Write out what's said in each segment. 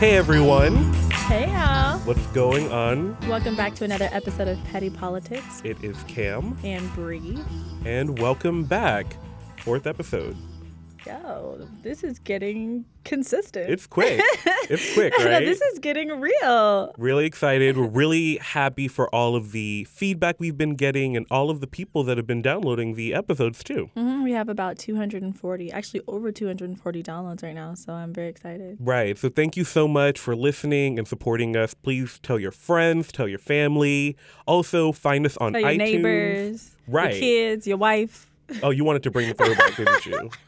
Hey everyone, Hey y'all. what's going on? Welcome back to another episode of Petty Politics It is Cam, and Bree. and welcome back. Fourth episode. Yo, this is getting consistent. It's quick. it's quick, right? this is getting real. really excited. We're really happy for all of the feedback we've been getting and all of the people that have been downloading the episodes too. hmm we have about 240, actually over 240 downloads right now, so I'm very excited. Right. So thank you so much for listening and supporting us. Please tell your friends, tell your family. Also, find us on Tell your iTunes. neighbors, Right. your kids, your wife. Oh, you wanted to bring the throwback, didn't you?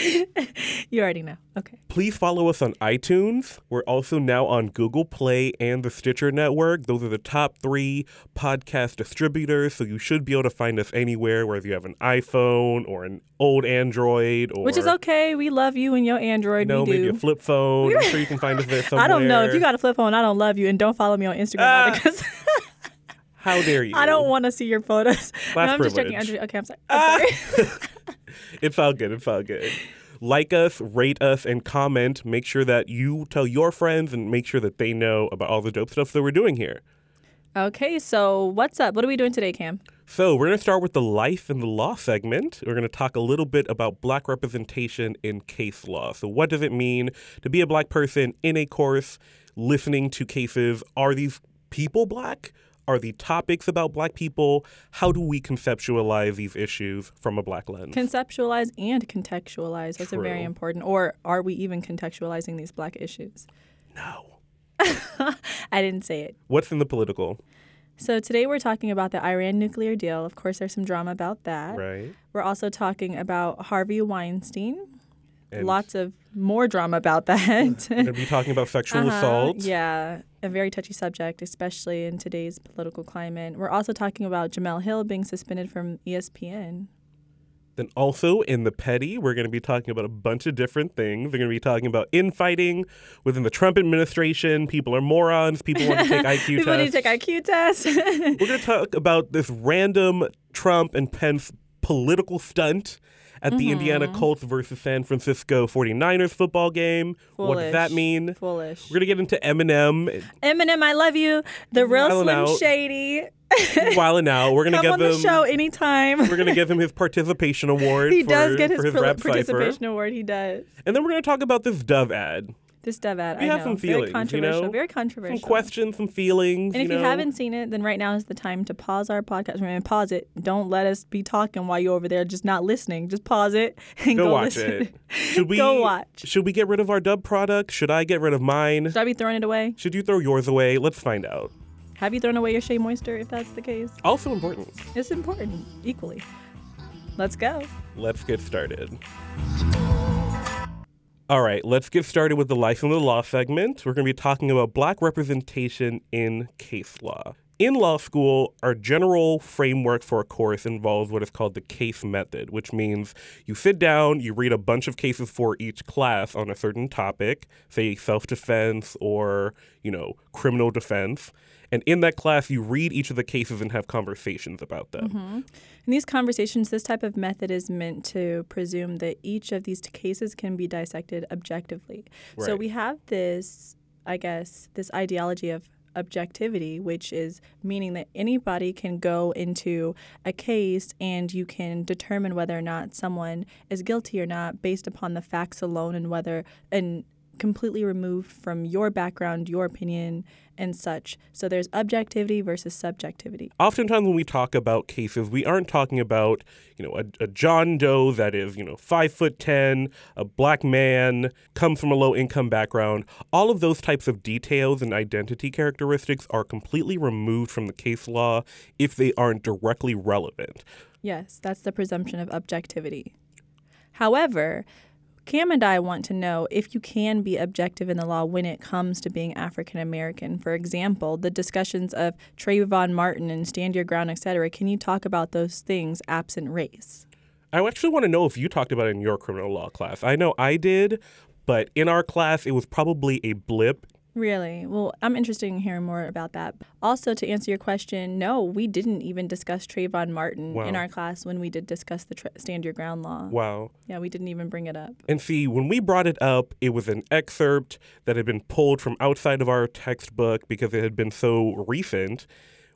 You already know. Okay. Please follow us on iTunes. We're also now on Google Play and the Stitcher Network. Those are the top three podcast distributors, so you should be able to find us anywhere, whether you have an iPhone or an old Android or Which is okay. We love you and your Android. we maybe a flip phone. I'm sure you can find us there somewhere. I don't know. If you got a flip phone, I don't love you. And don't follow me on Instagram Ah. because How dare you? I don't want to see your photos. No, I'm just joking. privilege. Okay, I'm sorry. I'm sorry. It's all good. It's all good. Like us, rate us, and comment. Make sure that you tell your friends and make sure that they know about all the dope stuff that we're doing here. Okay, so what's up? What are we doing today, Cam? So, we're going to start with the life and the law segment. We're going to talk a little bit about black representation in case law. So, what does it mean to be a black person in a course listening to cases? Are these people black? Are the topics about black people? How do we conceptualize these issues from a black lens? Conceptualize and contextualize. That's a very important. Or are we even contextualizing these black issues? no. I didn't say it. What's in the political? So today we're talking about the Iran nuclear deal. Of course, there's some drama about that. Right. We're also talking about Harvey Weinstein. And Lots of more drama about that. We're going to be talking about sexual Uh-huh, assault. Yeah, a very touchy subject, especially in today's political climate. We're also talking about Jemele Hill being suspended from ESPN. Then also in the petty, we're going to be talking about a bunch of different things. We're going to be talking about infighting within the Trump administration. People are morons. People want to take IQ People tests. need to take IQ tests. we're going to talk about this random Trump and Pence political stunt at the Indiana Mm-hmm. Colts versus San Francisco 49ers football game. What does that mean? Foolish. We're going to get into Eminem Eminem, I love you. The real Wildin' Slim out. Shady. while and out. We're going to Come give on the him show anytime. we're going to give him his participation award he for, does get his, for his cipher. participation award. He does. And then we're going to talk about this Dove ad. This Dove ad, We I have know. some very feelings, you controversial. know? Very controversial. Some questions, some feelings. And if you, you haven't seen it, then right now is the time to pause our podcast. Remember, pause it. Don't let us be talking while you're over there just not listening. Just pause it and go, go, watch listen. it. Should we Go watch. Should we get rid of our Dove product? Should I get rid of mine? Should I be throwing it away? Should you throw yours away? Let's find out. Have you thrown away your Shea Moisture if that's the case? Also important. It's important, equally. Let's go. Let's get started. All right, let's get started with the life and the law segment. We're going to be talking about black representation in case law. In law school, our general framework for a course involves what is called the case method, which means you sit down, you read a bunch of cases for each class on a certain topic, say self-defense or, you know, criminal defense. And in that class, you read each of the cases and have conversations about them. Mm-hmm. In these conversations, this type of method is meant to presume that each of these cases can be dissected objectively. So we have this, I guess, this ideology of objectivity, which is meaning that anybody can go into a case and you can determine whether or not someone is guilty or not based upon the facts alone and whether and completely removed from your background, your opinion, and such. So there's objectivity versus subjectivity. oftentimes when we talk about cases, we aren't talking about, you know, a, a John Doe that is, you know, five foot ten, a black man, comes from a low income background. All of those types of details and identity characteristics are completely removed from the case law if they aren't directly relevant. Yes, that's the presumption of objectivity. However, Cam and I want to know if you can be objective in the law when it comes to being African American. For example, the discussions of Trayvon Martin and Stand Your Ground, etc. Can you talk about those things absent race? I actually want to know if you talked about it in your criminal law class. I know I did, but in our class, it was probably a blip Really? Well, I'm interested in hearing more about that. Also, to answer your question, no, we didn't even discuss Trayvon Martin Wow. in our class when we did discuss the tr Stand Your Ground law. Wow. Yeah, we didn't even bring it up. And see, when we brought it up, it was an excerpt that had been pulled from outside of our textbook because it had been so recent.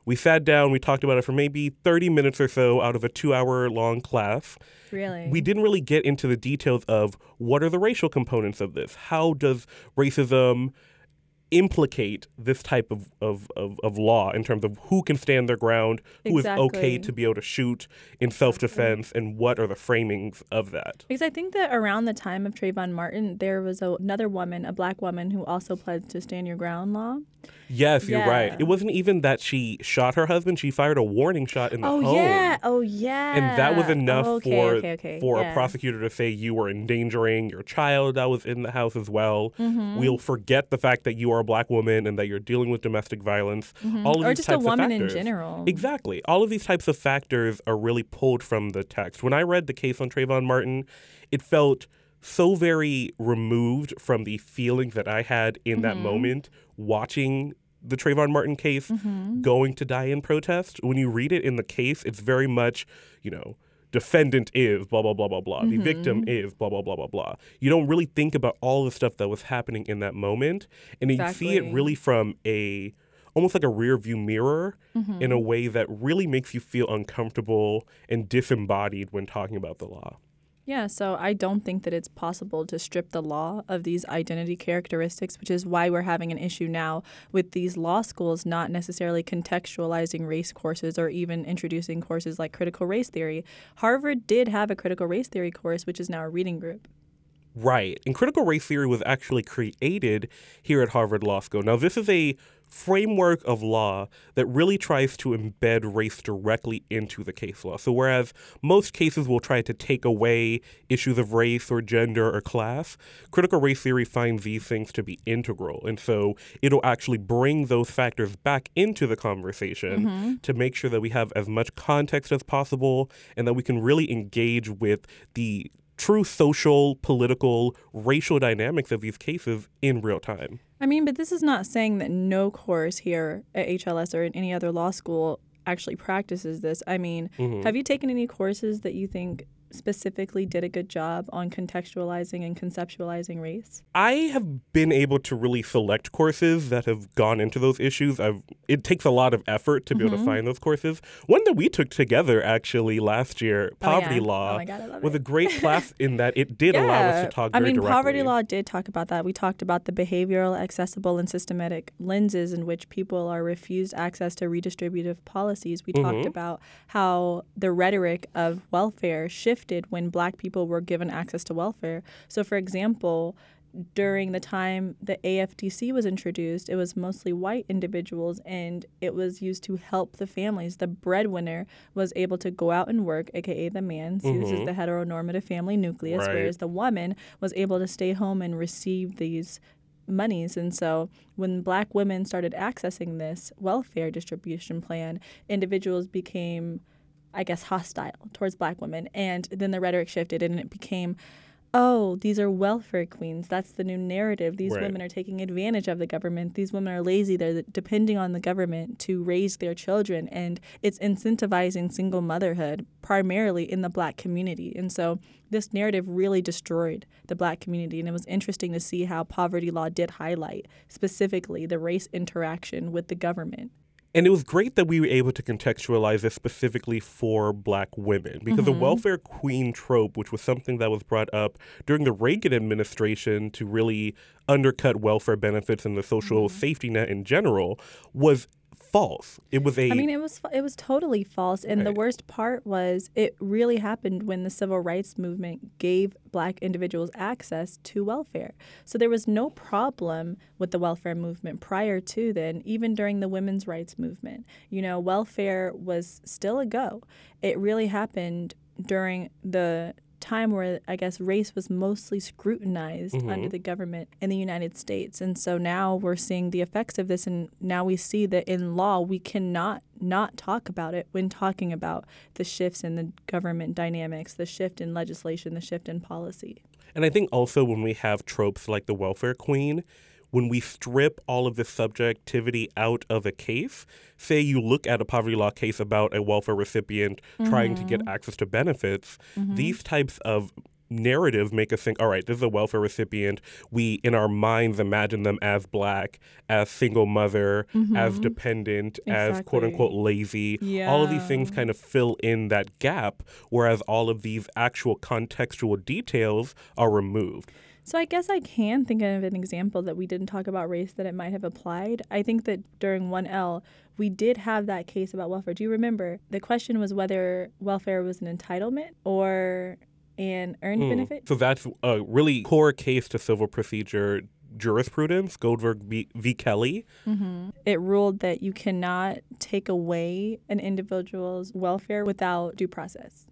We sat down, we talked about it for maybe 30 minutes or so out of a two hour long class. Really? We didn't really get into the details of what are the racial components of this? How does racism implicate this type of, of, of, of law in terms of who can stand their ground, who is okay to be able to shoot in self defense, and what are the framings of that? Because I think that around the time of Trayvon Martin, there was a, another woman, a black woman, who also pledged to stand your ground law. Yes, you're right. It wasn't even that she shot her husband; she fired a warning shot in the Oh home. yeah, oh yeah. And that was enough Oh, okay, for okay, okay. for yeah. a prosecutor to say you were endangering your child that was in the house as well. Mm-hmm. We'll forget the fact that you are a black woman and that you're dealing with domestic violence. All of Mm-hmm. or these just a types of woman in general. Exactly. All of these types of factors are really pulled from the text. When I read the case on Trayvon Martin, it felt so very removed from the feelings that I had in that Mm-hmm. moment watching the Trayvon Martin case Mm-hmm. going to die in protest. When you read it in the case, it's very much, you know, defendant is blah blah blah blah blah. The victim Mm-hmm. is blah blah blah blah blah. You don't really think about all the stuff that was happening in that moment, and you see it really from a almost like a rear view mirror Mm-hmm. in a way that really makes you feel uncomfortable and disembodied when talking about the law. Yeah, so I don't think that it's possible to strip the law of these identity characteristics, which is why we're having an issue now with these law schools not necessarily contextualizing race courses or even introducing courses like critical race theory. Harvard did have a critical race theory course, which is now a reading group. Right. And critical race theory was actually created here at Harvard Law School. Now, this is a framework of law that really tries to embed race directly into the case law. So, whereas most cases will try to take away issues of race or gender or class, critical race theory finds these things to be integral. And so it'll actually bring those factors back into the conversation mm-hmm. to make sure that we have as much context as possible and that we can really engage with the true social, political, racial dynamics of these cases in real time. I mean, but this is not saying that no course here at HLS or in any other law school actually practices this. I mean, mm-hmm. have you taken any courses that you think specifically did a good job on contextualizing and conceptualizing race? I have been able to really select courses that have gone into those issues. I've it takes a lot of effort to be able to find those courses. One that we took together actually last year, Oh, yeah. Poverty Oh Law, my God, was it. a great class in that it did allow us to talk I mean, directly. poverty law did talk about that. We talked about the behavioral, accessible, and systematic lenses in which people are refused access to redistributive policies. We Mm-hmm. talked about how the rhetoric of welfare shifted when black people were given access to welfare. So, for example, during the time the AFDC was introduced, it was mostly white individuals and it was used to help the families. The breadwinner was able to go out and work, aka the man. See, this is mm-hmm. the heteronormative family nucleus, Right. whereas the woman was able to stay home and receive these monies. And so when black women started accessing this welfare distribution plan, individuals became I guess, hostile towards black women. And then the rhetoric shifted and it became, oh, these are welfare queens. That's the new narrative. These Right. women are taking advantage of the government. These women are lazy. They're depending on the government to raise their children. And it's incentivizing single motherhood primarily in the black community. And so this narrative really destroyed the black community. And it was interesting to see how poverty law did highlight specifically the race interaction with the government. And it was great that we were able to contextualize this specifically for black women because the mm-hmm. welfare queen trope, which was something that was brought up during the Reagan administration to really undercut welfare benefits and the social mm-hmm. safety net in general, was false. It was a I mean, it was it was totally false, and the worst part was it really happened when the civil rights movement gave Black individuals access to welfare. So there was no problem with the welfare movement prior to then, even during the women's rights movement. You know, welfare was still a go. It really happened during the time where I guess race was mostly scrutinized mm-hmm. under the government in the United States. And so now we're seeing the effects of this and now we see that in law we cannot not talk about it when talking about the shifts in the government dynamics, the shift in legislation, the shift in policy. And I think also when we have tropes like the welfare queen, when we strip all of this subjectivity out of a case, say you look at a poverty law case about a welfare recipient trying to get mm-hmm. access to benefits, mm-hmm. these types of narratives make us think, all right, this is a welfare recipient. We, in our minds, imagine them as black, as single mother, as mm-hmm. dependent, as quote unquote lazy. All of these things kind of fill in that gap, whereas all of these actual contextual details are removed. So I guess I can think of an example that we didn't talk about race that it might have applied. I think that during 1L, we did have that case about welfare. Do you remember? The question was whether welfare was an entitlement or an earned Mm. benefit. So that's a really core case to civil procedure jurisprudence, Goldberg v, v. Kelly. It ruled that you cannot take away an individual's welfare without due process.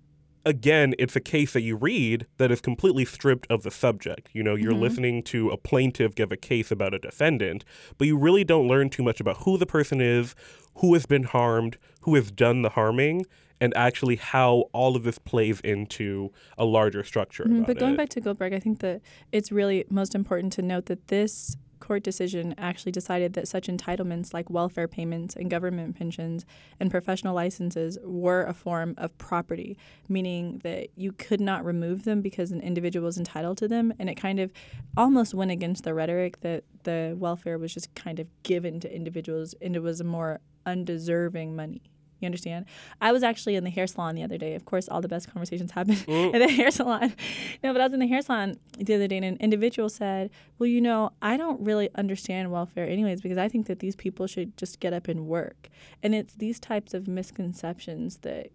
Again, it's a case that you read that is completely stripped of the subject. You know, you're listening to a plaintiff give a case about a defendant, but you really don't learn too much about who the person is, who has been harmed, who has done the harming, and actually how all of this plays into a larger structure. Mhm, about But going it. back to Goldberg, I think that it's really most important to note that this court decision actually decided that such entitlements like welfare payments and government pensions and professional licenses were a form of property, meaning that you could not remove them because an individual was entitled to them. And it kind of almost went against the rhetoric that the welfare was just kind of given to individuals and it was a more undeserving money. You understand? I was actually in the hair salon the other day. Of course, all the best conversations happen mm. in the hair salon. No, but I was in the hair salon the other day, and an individual said, "Well, you know, I don't really understand welfare, anyways, because I think that these people should just get up and work." And it's these types of misconceptions that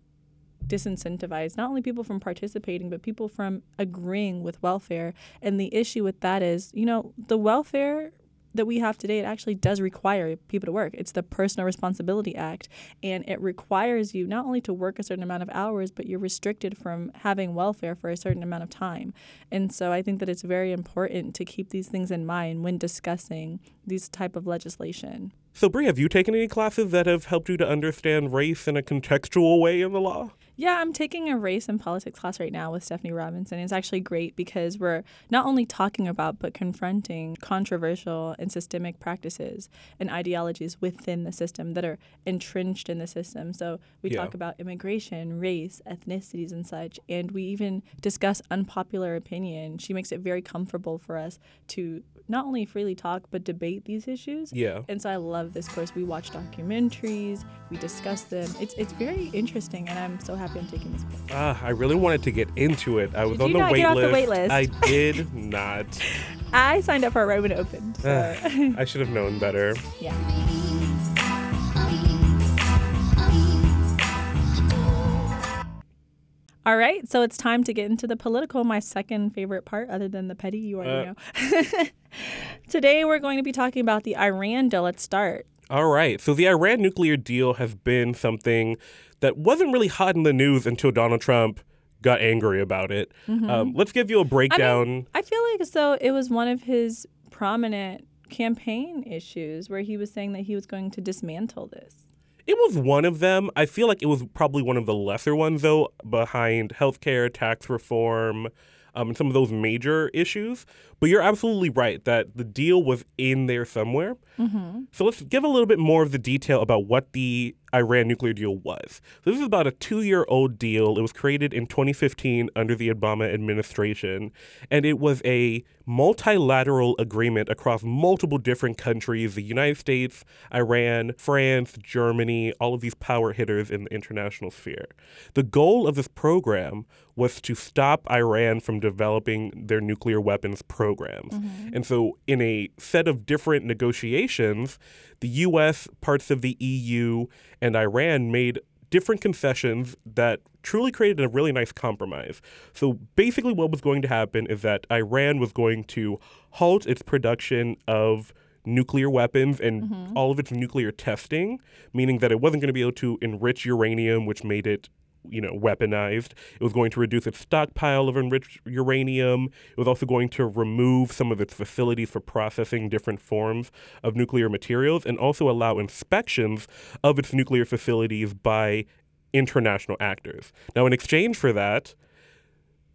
disincentivize not only people from participating, but people from agreeing with welfare. And the issue with that is, you know, the welfare that we have today, it actually does require people to work. It's the Personal Responsibility Act, and it requires you not only to work a certain amount of hours, but you're restricted from having welfare for a certain amount of time. And so I think that it's very important to keep these things in mind when discussing these type of legislation. So, Brie, have you taken any classes that have helped you to understand race in a contextual way in the law? Yeah, I'm taking a race and politics class right now with Stephanie Robinson. It's actually great because we're not only talking about but confronting controversial and systemic practices and ideologies within the system that are entrenched in the system. So we Yeah. talk about immigration, race, ethnicities, and such, and we even discuss unpopular opinion. She makes it very comfortable for us to not only freely talk but debate these issues. Yeah. And so I love this course. We watch documentaries, we discuss them. It's it's very interesting, and I'm so happy I'm taking this. Ah, I really wanted to get into it. I was Did on the wait the list. wait list? I did not. I signed up for it right when it opened. So I should have known better. yeah. All right, so it's time to get into the political, my second favorite part, other than the petty, you already Uh. know. Today we're going to be talking about the Iran deal. Let's start. All right. So the Iran nuclear deal has been something that wasn't really hot in the news until Donald Trump got angry about it. Um, let's give you a breakdown. I feel like as though it was one of his prominent campaign issues where he was saying that he was going to dismantle this. It was one of them. I feel like it was probably one of the lesser ones, though, behind healthcare, tax reform, um, and some of those major issues. But you're absolutely right that the deal was in there somewhere. Mm-hmm. So let's give a little bit more of the detail about what the Iran nuclear deal was. So this is about a two-year-old deal. It was created in 2015 under the Obama administration, and it was a multilateral agreement across multiple different countries: the United States, Iran, France, Germany, all of these power hitters in the international sphere. The goal of this program was to stop Iran from developing their nuclear weapons programs. Mm-hmm. And so, in a set of different negotiations, the US, parts of the EU, and Iran made different concessions that truly created a really nice compromise. So basically, what was going to happen is that Iran was going to halt its production of nuclear weapons and mm-hmm. all of its nuclear testing, meaning that it wasn't going to be able to enrich uranium, which made it you know, weaponized. It was going to reduce its stockpile of enriched uranium. It was also going to remove some of its facilities for processing different forms of nuclear materials and also allow inspections of its nuclear facilities by international actors. Now, in exchange for that,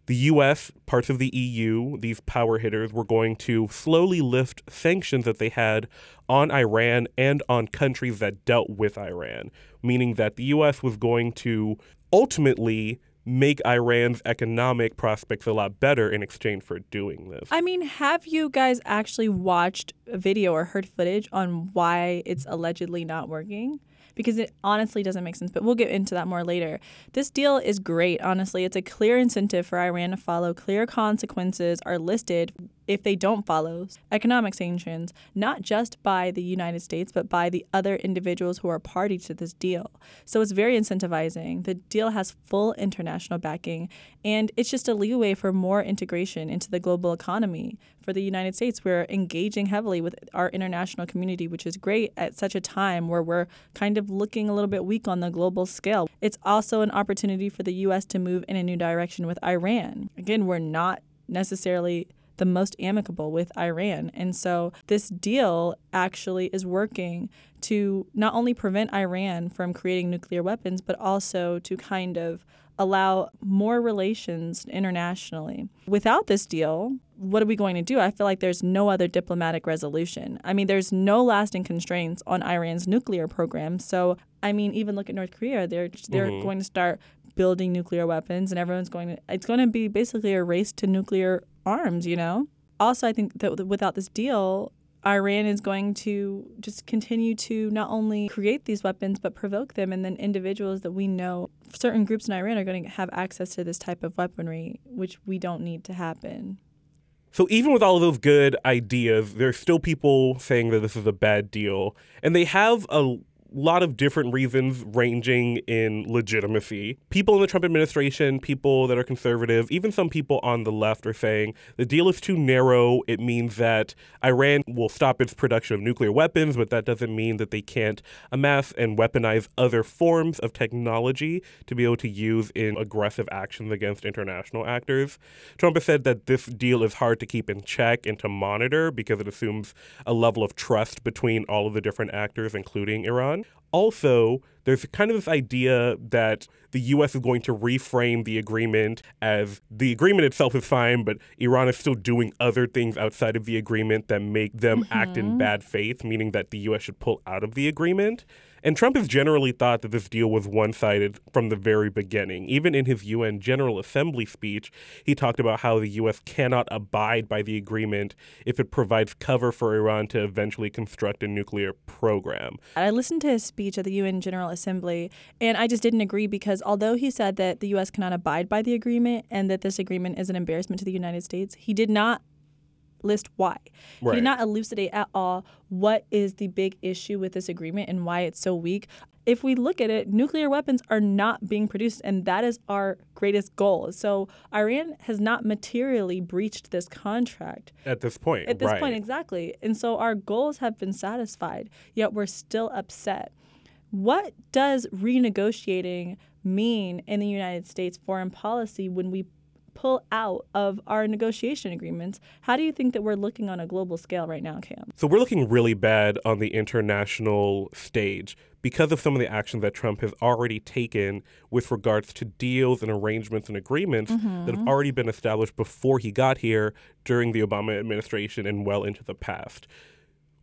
the US, parts of the EU, these power hitters were going to slowly lift sanctions that they had on Iran and on countries that dealt with Iran, meaning that the US was going to ultimately make Iran's economic prospects a lot better in exchange for doing this. I mean, have you guys actually watched a video or heard footage on why it's allegedly not working? Because it honestly doesn't make sense, but we'll get into that more later. This deal is great, honestly. It's a clear incentive for Iran to follow. Clear consequences are listed if they don't follow economic sanctions, not just by the United States, but by the other individuals who are party to this deal. So it's very incentivizing. The deal has full international backing, and it's just a leeway for more integration into the global economy. For the United States, we're engaging heavily with our international community, which is great at such a time where we're kind of looking a little bit weak on the global scale. It's also an opportunity for the U.S. to move in a new direction with Iran. Again, we're not necessarily the most amicable with Iran. And so this deal actually is working to not only prevent Iran from creating nuclear weapons, but also to kind of allow more relations internationally. Without this deal, what are we going to do? I feel like there's no other diplomatic resolution. I mean, there's no lasting constraints on Iran's nuclear program. So, I mean, even look at North Korea. They're they're mm-hmm. going to start building nuclear weapons and everyone's going to it's going to be basically a race to nuclear arms, you know? Also, I think that without this deal, Iran is going to just continue to not only create these weapons, but provoke them. And then individuals that we know, certain groups in Iran are going to have access to this type of weaponry, which we don't need to happen. So even with all of those good ideas, there's still people saying that this is a bad deal. And they have a lot of different reasons ranging in legitimacy. People in the Trump administration, people that are conservative, even some people on the left are saying the deal is too narrow. It means that Iran will stop its production of nuclear weapons, but that doesn't mean that they can't amass and weaponize other forms of technology to be able to use in aggressive actions against international actors. Trump has said that this deal is hard to keep in check and to monitor because it assumes a level of trust between all of the different actors, including Iran. Also, there's kind of this idea that the U.S. is going to reframe the agreement as the agreement itself is fine, but Iran is still doing other things outside of the agreement that make them mm-hmm. act in mm-hmm. bad faith, meaning that the U.S. should pull out of the agreement. And Trump has generally thought that this deal was one sided from the very beginning. Even in his UN General Assembly speech, he talked about how the U.S. cannot abide by the agreement if it provides cover for Iran to eventually construct a nuclear program. I listened to his speech at the UN General Assembly, and I just didn't agree because although he said that the U.S. cannot abide by the agreement and that this agreement is an embarrassment to the United States, he did not list why. Right. He did not elucidate at all what is the big issue with this agreement and why it's so weak. If we look at it, nuclear weapons are not being produced, and that is our greatest goal. So Iran has not materially breached this contract at this point. At this right. point, exactly. And so our goals have been satisfied, yet we're still upset. What does renegotiating mean in the United States foreign policy when we pull out of our negotiation agreements. How do you think that we're looking on a global scale right now, Cam? So we're looking really bad on the international stage because of some of the actions that Trump has already taken with regards to deals and arrangements and agreements mm-hmm. that have mm-hmm. already been established before he got here during the Obama administration and well into the past.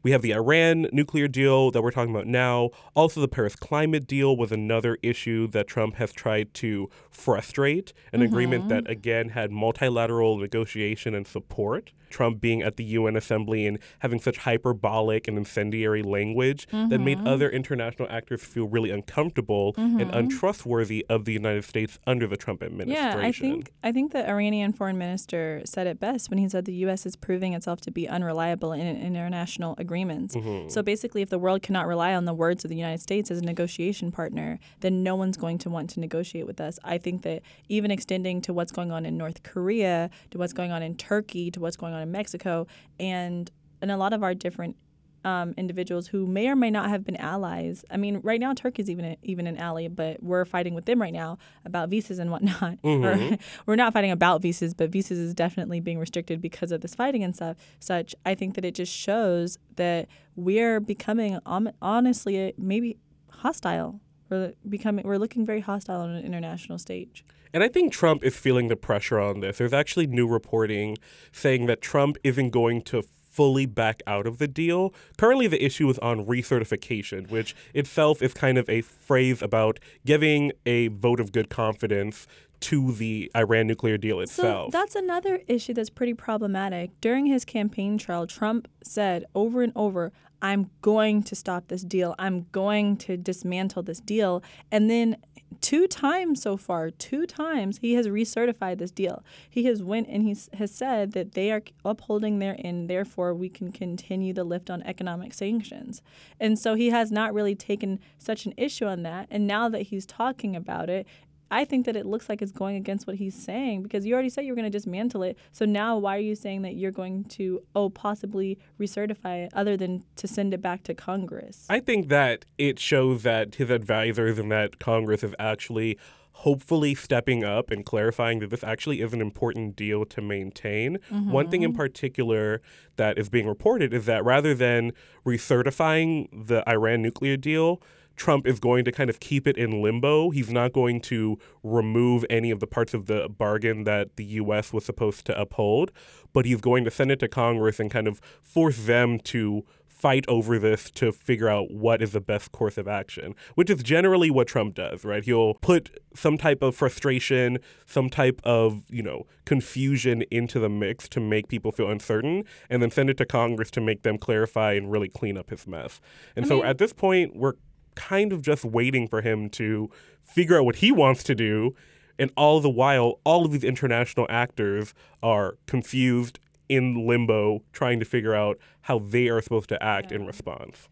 We have the Iran nuclear deal that we're talking about now. Also, the Paris climate deal was another issue that Trump has tried to frustrate, an mm-hmm. agreement that, again, had multilateral negotiation and support. Trump being at the UN Assembly and having such hyperbolic and incendiary language mm-hmm. that made mm-hmm. other international actors feel really uncomfortable mm-hmm. and untrustworthy of the United States under the Trump administration. Yeah, I think I think the Iranian foreign minister said it best when he said the U.S. is proving itself to be unreliable in international agreements. Mm-hmm. So basically, if the world cannot rely on the words of the United States as a negotiation partner, then no one's going to want to negotiate with us. I think that even extending to what's going on in North Korea, to what's going on in Turkey, to what's going on in Mexico, and and a lot of our different um, individuals who may or may not have been allies. I mean, right now Turkey's even a, even an ally, but we're fighting with them right now about visas and whatnot. Mm-hmm. we're not fighting about visas, but visas is definitely being restricted because of this fighting and stuff. Such, I think that it just shows that we're becoming honestly maybe hostile we're becoming we're looking very hostile on an international stage. And I think Trump is feeling the pressure on this. There's actually new reporting saying that Trump isn't going to fully back out of the deal. Currently, the issue is on recertification, which itself is kind of a phrase about giving a vote of good confidence to the Iran nuclear deal itself. So that's another issue that's pretty problematic. During his campaign trail, Trump said over and over, I'm going to stop this deal. I'm going to dismantle this deal. And then two times so far, two times he has recertified this deal. He has went and he has said that they are upholding their end, therefore we can continue the lift on economic sanctions. And so he has not really taken such an issue on that. And now that he's talking about it, I think that it looks like it's going against what he's saying because you already said you were going to dismantle it. So now why are you saying that you're going to, oh, possibly recertify it other than to send it back to Congress? I think that it shows that his advisors and that Congress is actually hopefully stepping up and clarifying that this actually is an important deal to maintain. Mm-hmm. One thing in particular that is being reported is that rather than recertifying the Iran nuclear deal, Trump is going to kind of keep it in limbo. He's not going to remove any of the parts of the bargain that the U.S. was supposed to uphold, but he's going to send it to Congress and kind of force them to fight over this to figure out what is the best course of action, which is generally what Trump does, right? He'll put some type of frustration, some type of, you know, confusion into the mix to make people feel uncertain and then send it to Congress to make them clarify and really clean up his mess. And I so mean, at this point, we're kind of just waiting for him to figure out what he wants to do. And all the while, all of these international actors are confused in limbo, trying to figure out how they are supposed to act yeah. in response.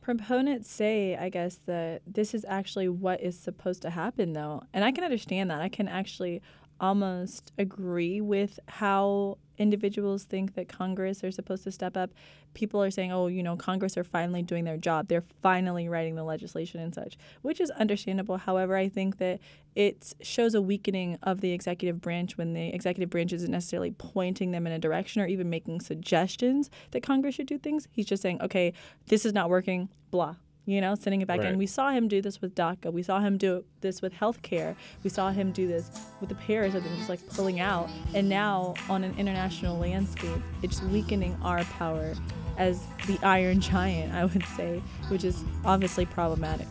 Proponents say, I guess, that this is actually what is supposed to happen, though. And I can understand that. I can actually almost agree with how individuals think that Congress are supposed to step up. People are saying, oh, you know, Congress are finally doing their job. They're finally writing the legislation and such, which is understandable. However, I think that it shows a weakening of the executive branch when the executive branch isn't necessarily pointing them in a direction or even making suggestions that Congress should do things. He's just saying, okay, this is not working, blah you know, sending it back right. in. We saw him do this with DACA. We saw him do this with healthcare. We saw him do this with the pairs of them just like pulling out. And now on an international landscape, it's weakening our power as the iron giant, I would say, which is obviously problematic.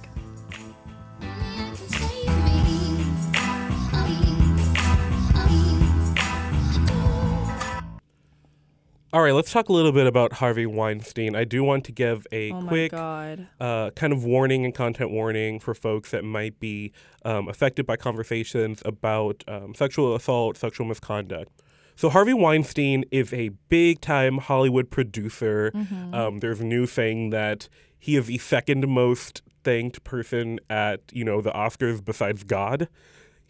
All right, let's talk a little bit about Harvey Weinstein. I do want to give a oh quick uh, kind of warning and content warning for folks that might be um, affected by conversations about um, sexual assault, sexual misconduct. So, Harvey Weinstein is a big time Hollywood producer. Mm-hmm. Um, there's news saying that he is the second most thanked person at, you know, the Oscars besides God.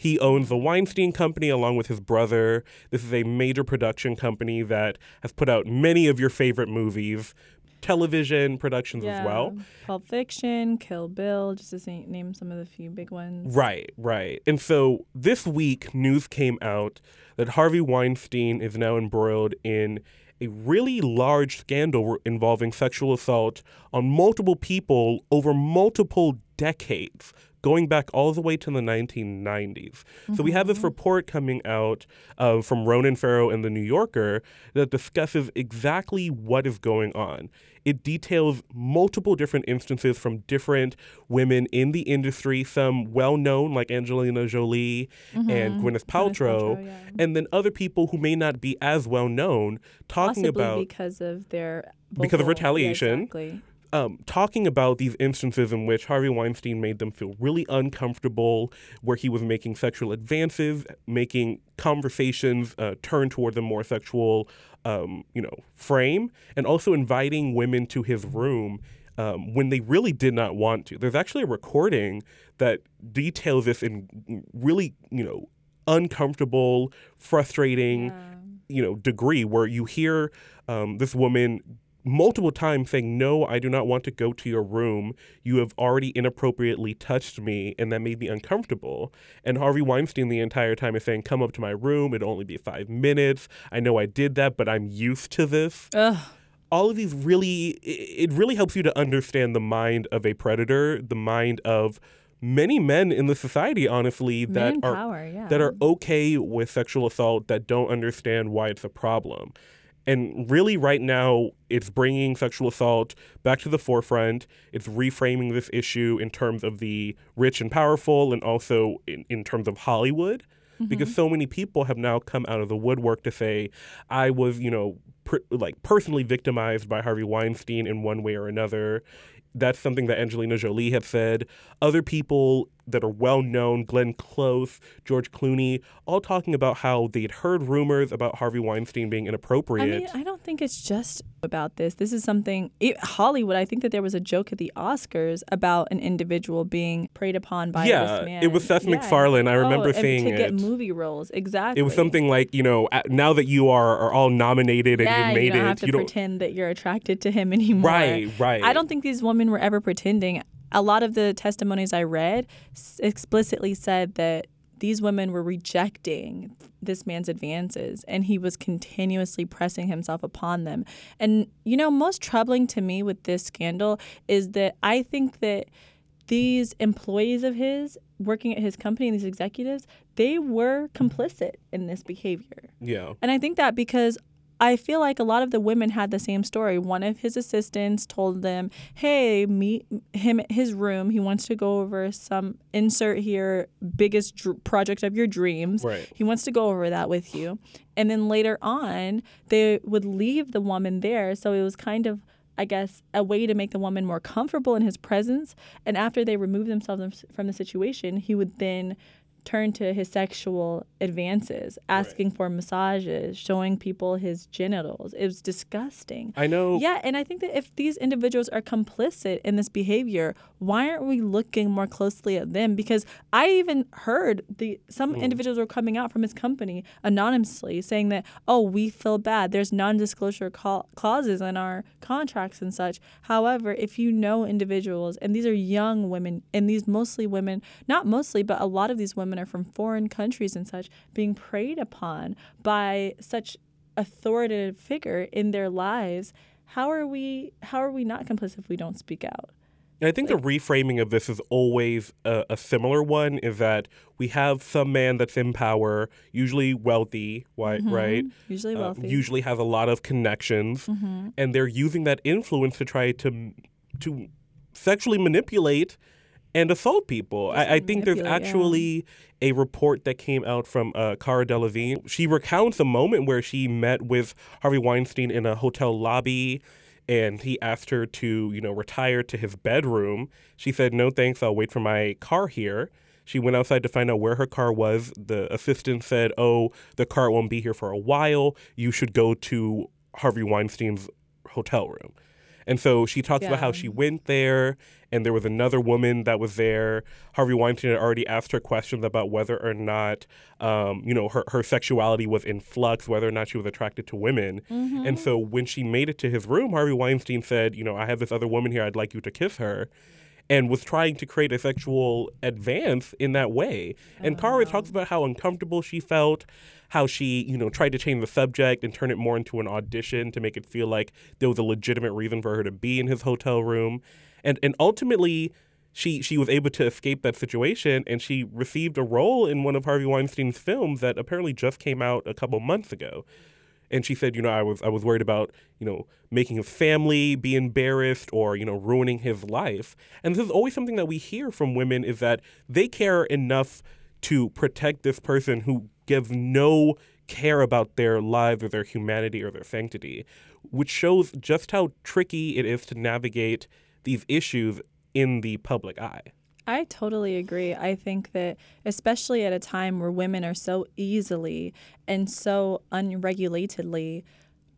He owns the Weinstein Company along with his brother. This is a major production company that has put out many of your favorite movies, television productions yeah. as well. Pulp Fiction, Kill Bill, just to name some of the few big ones. Right, right. And so this week, news came out that Harvey Weinstein is now embroiled in a really large scandal involving sexual assault on multiple people over multiple decades going back all the way to the 1990s. Mm-hmm. So we have this mm-hmm. report coming out uh, from Ronan Farrow in The New Yorker that discusses exactly what is going on. It details multiple different instances from different women in the industry, some well known like Angelina Jolie mm-hmm. and Gwyneth Paltrow, Gwyneth Paltrow yeah. and then other people who may not be as well known talking Possibly about because of their vocal, because of retaliation. Yeah, exactly um, talking about these instances in which Harvey Weinstein made them feel really uncomfortable, where he was making sexual advances, making conversations uh, turn toward the more sexual, um, you know, frame, and also inviting women to his room um, when they really did not want to. There's actually a recording that details this in really, you know, uncomfortable, frustrating, yeah. you know, degree where you hear um, this woman multiple times saying, No, I do not want to go to your room. You have already inappropriately touched me, and that made me uncomfortable. And Harvey Weinstein, the entire time, is saying, Come up to my room. It'll only be five minutes. I know I did that, but I'm used to this. Ugh. All of these really, it really helps you to understand the mind of a predator, the mind of many men in the society, honestly, that are yeah. that are okay with sexual assault that don't understand why it's a problem. And really, right now, it's bringing sexual assault back to the forefront. It's reframing this issue in terms of the rich and powerful and also in, in terms of Hollywood. Mm-hmm. Because so many people have now come out of the woodwork to say, I was, you know, per, like personally victimized by Harvey Weinstein in one way or another. That's something that Angelina Jolie had said. Other people that are well known, Glenn Close, George Clooney, all talking about how they'd heard rumors about Harvey Weinstein being inappropriate. I mean, I don't think it's just about this. This is something it, Hollywood. I think that there was a joke at the Oscars about an individual being preyed upon by Yeah, this man. it was Seth Yeah. MacFarlane. I remember oh, and seeing to get it. movie roles. Exactly. it was something like, you know, now that you are, are all nominated and Yeah, you made you don't it, have to you don't. pretend that you're attracted to him anymore. Right, right. I don't think these women were ever pretending. A lot of the testimonies I read explicitly said that these women were rejecting this man's advances and he was continuously pressing himself upon them. And, you know, most troubling to me with this scandal is that I think that these employees of his working at his company, these executives, they were complicit in this behavior. Yeah. And I think that because I feel like a lot of the women had the same story. One of his assistants told them, "Hey, meet him at his room. He wants to go over some insert here biggest dr- project of your dreams. Right. He wants to go over that with you." And then later on, they would leave the woman there, so it was kind of I guess, a way to make the woman more comfortable in his presence. And after they removed themselves from the situation, he would then turn to his sexual advances, asking for massages, showing people his genitals. It was disgusting. I know. Yeah, and I think that if these individuals are complicit in this behavior, why aren't we looking more closely at them? Because I even heard the some hmm. individuals were coming out from his company anonymously saying that, "Oh, we feel bad. There's non-disclosure cla- clauses in our contracts and such." However, if you know individuals, and these are young women, and these mostly women, not mostly, but a lot of these women are from foreign countries and such, being preyed upon by such authoritative figure in their lives how are we how are we not complicit if we don't speak out? I think the reframing of this is always a, a similar one is that we have some man that's in power, usually wealthy, whi- right? usually Uh, wealthy. usually has a lot of connections, and they're using that influence to try to to sexually manipulate and assault people. I, I think there's manipulate, yeah. actually a report that came out from uh, Cara Delevingne. She recounts a moment where she met with Harvey Weinstein in a hotel lobby. And he asked her to, you know, retire to his bedroom. She said, "No, thanks. I'll wait for my car here." She went outside to find out where her car was. The assistant said, "Oh, the car won't be here for a while. You should go to Harvey Weinstein's hotel room." And so she talks about how she went there and there was another woman that was there. Harvey Weinstein had already asked her questions about whether or not, um, you know, her, her sexuality was in flux, whether or not she was attracted to women. And so when she made it to his room, Harvey Weinstein said, you know, I have this other woman here. I'd like you to kiss her. And was trying to create a sexual advance in that way. And Cara talks oh. about how uncomfortable she felt, how she, you know, tried to change the subject and turn it more into an audition to make it feel like there was a legitimate reason for her to be in his hotel room. And and ultimately she she was able to escape that situation and she received a role in one of Harvey Weinstein's films that apparently just came out a couple months ago. And she said, you know, I was I was worried about, you know, making his family be embarrassed or, you know, ruining his life. And this is always something that we hear from women is that they care enough to protect this person who gives no care about their lives or their humanity or their sanctity, which shows just how tricky it is to navigate these issues in the public eye. I totally agree. I think that, especially at a time where women are so easily and so unregulatedly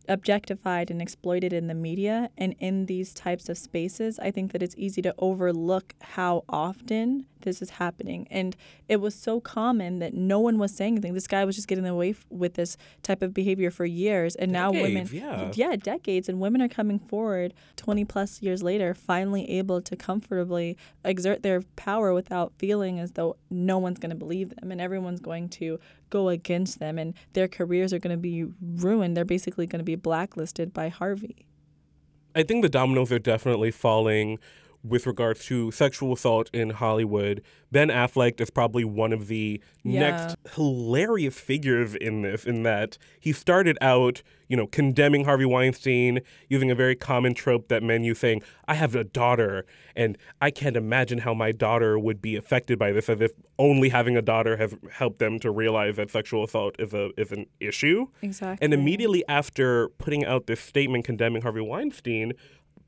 objectified and exploited in the media and in these types of spaces, I think that it's easy to overlook how often this is happening. And it was so common that no one was saying anything. This guy was just getting away f- with this type of behavior for years. And now women, yeah. yeah, decades. And women are coming forward 20 plus years later, finally able to comfortably exert their power without feeling as though no one's going to believe them and everyone's going to go against them and their careers are going to be ruined. They're basically going to be blacklisted by Harvey. I think the dominoes are definitely falling with regards to sexual assault in Hollywood. Ben Affleck is probably one of the Yeah. next hilarious figures in this, in that he started out, you know, condemning Harvey Weinstein, using a very common trope that men use, saying, I have a daughter, and I can't imagine how my daughter would be affected by this, as if only having a daughter has helped them to realize that sexual assault is a is an issue. Exactly. And immediately after putting out this statement condemning Harvey Weinstein,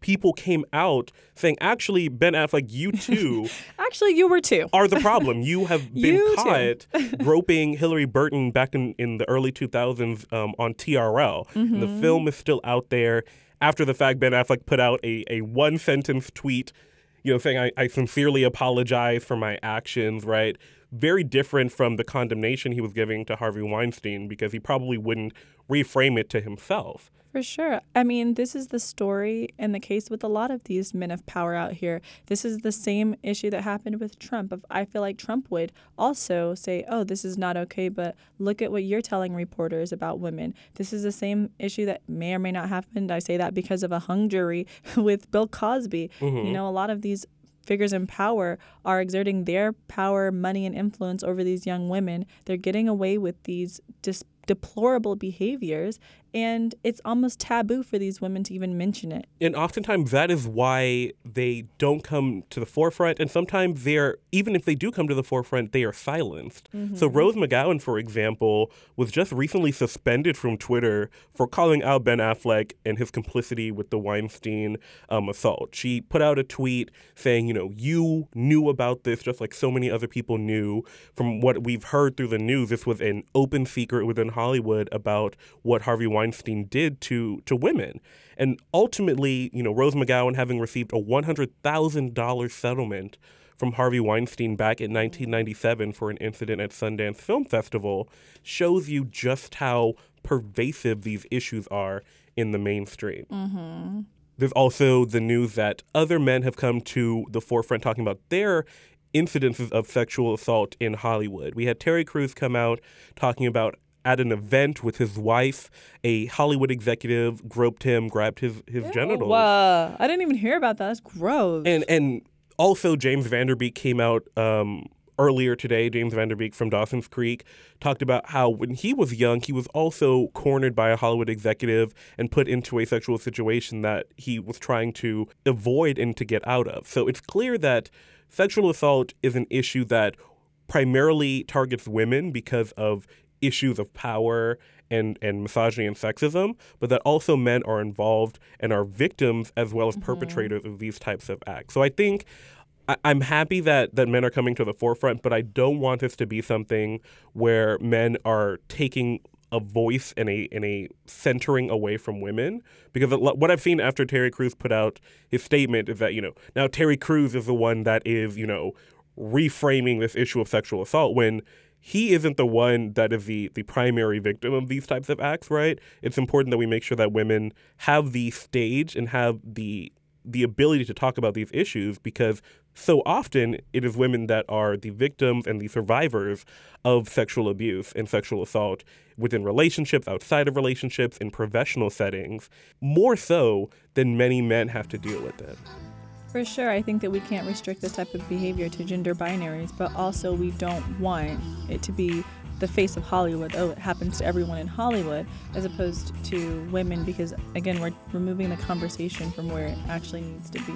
people came out saying, actually, Ben Affleck, you too Actually, you were too. are the problem. You have been You caught groping Hilarie Burton back in, in the early 2000s um, on TRL. Mm-hmm. the film is still out there. After the fact, Ben Affleck put out a, a one sentence tweet, you know, saying, I, I sincerely apologize for my actions, right? Very different from the condemnation he was giving to Harvey Weinstein because he probably wouldn't reframe it to himself. For sure. I mean, this is the story and the case with a lot of these men of power out here. This is the same issue that happened with Trump. Of I feel like Trump would also say, "Oh, this is not okay," but look at what you're telling reporters about women. This is the same issue that may or may not happen. I say that because of a hung jury with Bill Cosby. You mm-hmm. know, a lot of these figures in power are exerting their power, money, and influence over these young women. They're getting away with these dis- deplorable behaviors, and it's almost taboo for these women to even mention it. and oftentimes that is why they don't come to the forefront and sometimes they're even if they do come to the forefront they are silenced. So rose mcgowan for example was just recently suspended from twitter for calling out ben affleck and his complicity with the weinstein um, assault. She put out a tweet saying you know you knew about this just like so many other people knew. From what we've heard through the news this was an open secret within hollywood about what harvey weinstein did to to women and ultimately, you know, Rose McGowan having received a $100,000 settlement from Harvey Weinstein back in 1997 for an incident at Sundance Film Festival shows you just how pervasive these issues are in the mainstream. Mm-hmm. There's also the news that other men have come to the forefront talking about their incidences of sexual assault in Hollywood. We had Terry Crews come out talking about at an event with his wife, a Hollywood executive groped him, grabbed his, his genitals. Whoa. I didn't even hear about that. That's gross. And and also James Van Der Beek came out um, earlier today. James Van Der Beek from Dawson's Creek talked about how when he was young, he was also cornered by a Hollywood executive and put into a sexual situation that he was trying to avoid and to get out of. So it's clear that sexual assault is an issue that primarily targets women because of issues of power and, and misogyny and sexism, but that also men are involved and are victims as well as mm-hmm. perpetrators of these types of acts. So I think I, I'm happy that, that men are coming to the forefront, but I don't want this to be something where men are taking a voice and a and a centering away from women because what I've seen after Terry Crews put out his statement is that you know now Terry Crews is the one that is you know reframing this issue of sexual assault when he isn't the one that is the, the primary victim of these types of acts, right? It's important that we make sure that women have the stage and have the the ability to talk about these issues because so often it is women that are the victims and the survivors of sexual abuse and sexual assault within relationships, outside of relationships, in professional settings, more so than many men have to deal with it. For sure, I think that we can't restrict this type of behavior to gender binaries, but also we don't want it to be the face of Hollywood. Oh, it happens to everyone in Hollywood, as opposed to women, because again, we're removing the conversation from where it actually needs to be.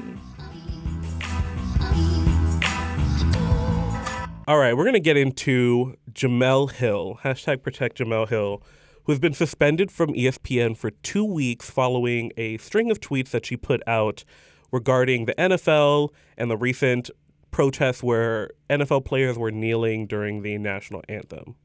All right, we're going to get into Jemele Hill, hashtag protect Jemele Hill, who has been suspended from ESPN for two weeks following a string of tweets that she put out regarding the NFL and the recent protests where NFL players were kneeling during the national anthem.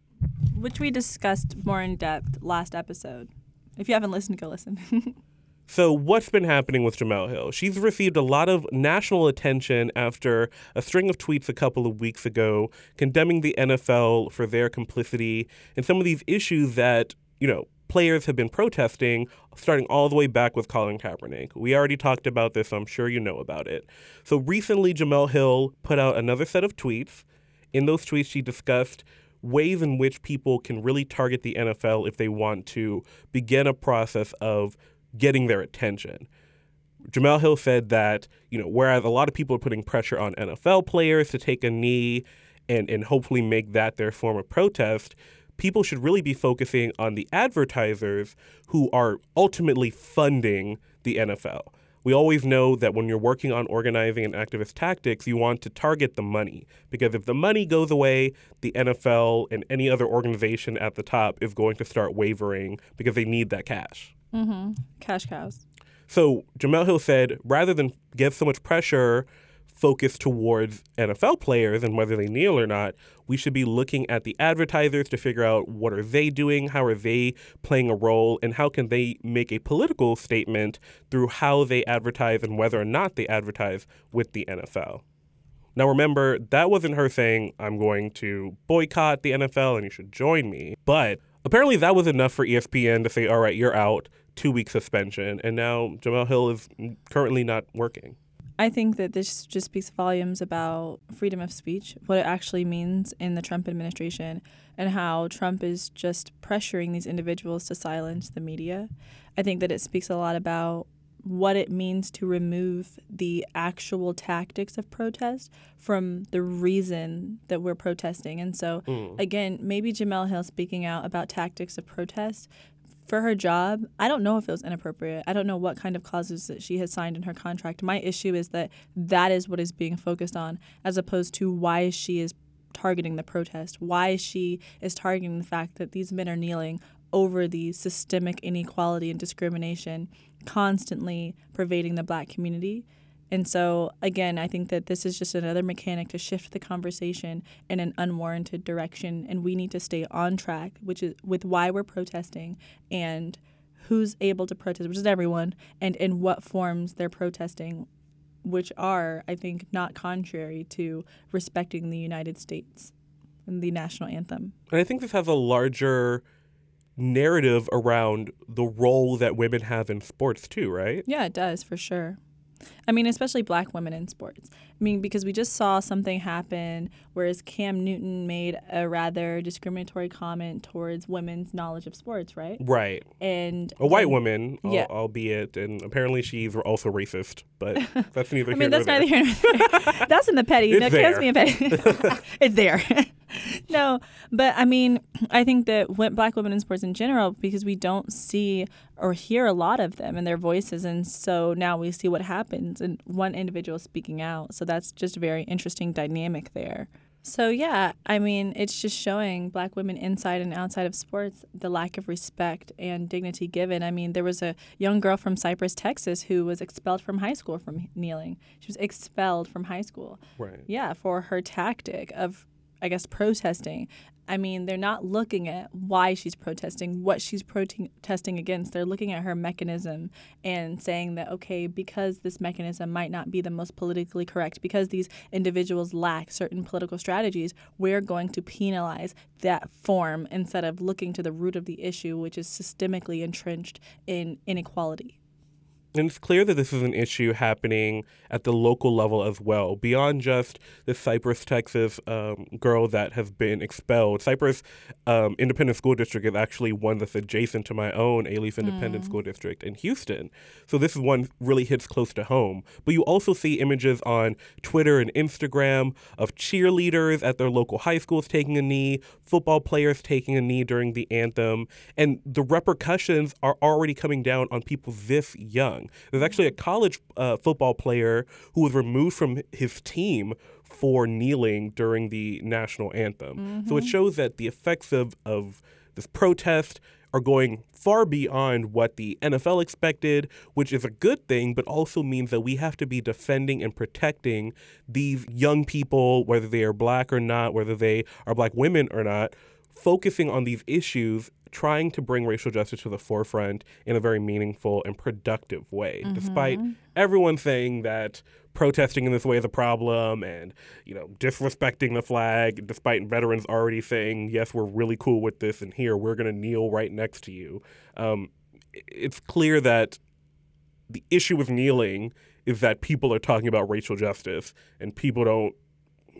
Which we discussed more in depth last episode. If you haven't listened, go listen. So, what's been happening with Jemele Hill? She's received a lot of national attention after a string of tweets a couple of weeks ago condemning the NFL for their complicity in some of these issues that, you know, players have been protesting, starting all the way back with Colin Kaepernick. We already talked about this, so I'm sure you know about it. So, recently, Jemele Hill put out another set of tweets. In those tweets, she discussed ways in which people can really target the NFL if they want to begin a process of getting their attention. Jemele Hill said that, you know, whereas a lot of people are putting pressure on NFL players to take a knee and, and hopefully make that their form of protest, people should really be focusing on the advertisers who are ultimately funding the NFL. We always know that when you're working on organizing and activist tactics, you want to target the money. Because if the money goes away, the NFL and any other organization at the top is going to start wavering because they need that cash. Mm-hmm. Cash cows. So Jemele Hill said rather than give so much pressure focused towards NFL players and whether they kneel or not, we should be looking at the advertisers to figure out what are they doing, how are they playing a role, and how can they make a political statement through how they advertise and whether or not they advertise with the NFL. Now, remember, that wasn't her saying, I'm going to boycott the NFL and you should join me. But apparently, that was enough for ESPN to say, all right, you're out, two week suspension. And now Jemele Hill is currently not working. I think that this just speaks volumes about freedom of speech, what it actually means in the Trump administration, and how Trump is just pressuring these individuals to silence the media. I think that it speaks a lot about what it means to remove the actual tactics of protest from the reason that we're protesting. And so, mm. again, maybe Jemele Hill speaking out about tactics of protest for her job, I don't know if it was inappropriate. I don't know what kind of clauses that she has signed in her contract. My issue is that that is what is being focused on, as opposed to why she is targeting the protest, why she is targeting the fact that these men are kneeling over the systemic inequality and discrimination constantly pervading the black community. And so, again, I think that this is just another mechanic to shift the conversation in an unwarranted direction. And we need to stay on track, which is with why we're protesting and who's able to protest, which is everyone, and in what forms they're protesting, which are, I think, not contrary to respecting the United States and the national anthem. And I think this has a larger narrative around the role that women have in sports, too, right? Yeah, it does, for sure. I mean, especially black women in sports. I mean, because we just saw something happen, whereas Cam Newton made a rather discriminatory comment towards women's knowledge of sports, right? Right. And a white woman, yeah. albeit, and apparently she's also racist, but that's neither. I mean, that's neither here nor there. that's in the petty. It's no, there. Being petty. it's there. no, but I mean, I think that black women in sports in general, because we don't see or hear a lot of them and their voices, and so now we see what happens, and one individual speaking out. So that's just a very interesting dynamic there. So yeah, I mean, it's just showing black women inside and outside of sports the lack of respect and dignity given. I mean, there was a young girl from Cypress, Texas, who was expelled from high school from kneeling. She was expelled from high school. Right. Yeah, for her tactic of I guess, protesting. I mean, they're not looking at why she's protesting, what she's protesting against. They're looking at her mechanism and saying that, okay, because this mechanism might not be the most politically correct, because these individuals lack certain political strategies, we're going to penalize that form instead of looking to the root of the issue, which is systemically entrenched in inequality. And it's clear that this is an issue happening at the local level as well, beyond just the Cypress, Texas um, girl that has been expelled. Cypress um, Independent School District is actually one that's adjacent to my own Alief Independent mm. School District in Houston. So this one really hits close to home. But you also see images on Twitter and Instagram of cheerleaders at their local high schools taking a knee, football players taking a knee during the anthem, and the repercussions are already coming down on people this young. There's actually a college uh, football player who was removed from his team for kneeling during the national anthem. Mm-hmm. So it mm-hmm. shows that the effects of, of this protest are going far beyond what the NFL expected, which is a good thing, but also means that we have to be defending and protecting these young people, whether they are black or not, whether they are black women or not, focusing on these issues trying to bring racial justice to the forefront in a very meaningful and productive way, mm-hmm. despite everyone saying that protesting in this way is a problem and you know disrespecting the flag despite veterans already saying yes we're really cool with this and here we're going to kneel right next to you um, it's clear that the issue with kneeling is that people are talking about racial justice and people don't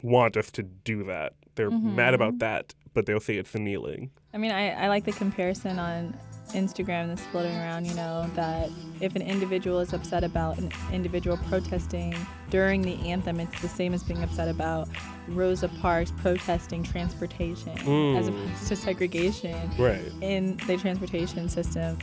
want us to do that they're mm-hmm. mad about that but they'll say it's kneeling I mean, I, I like the comparison on Instagram that's floating around, you know, that if an individual is upset about an individual protesting during the anthem, it's the same as being upset about Rosa Parks protesting transportation as Mm. opposed to segregation Right. in the transportation system.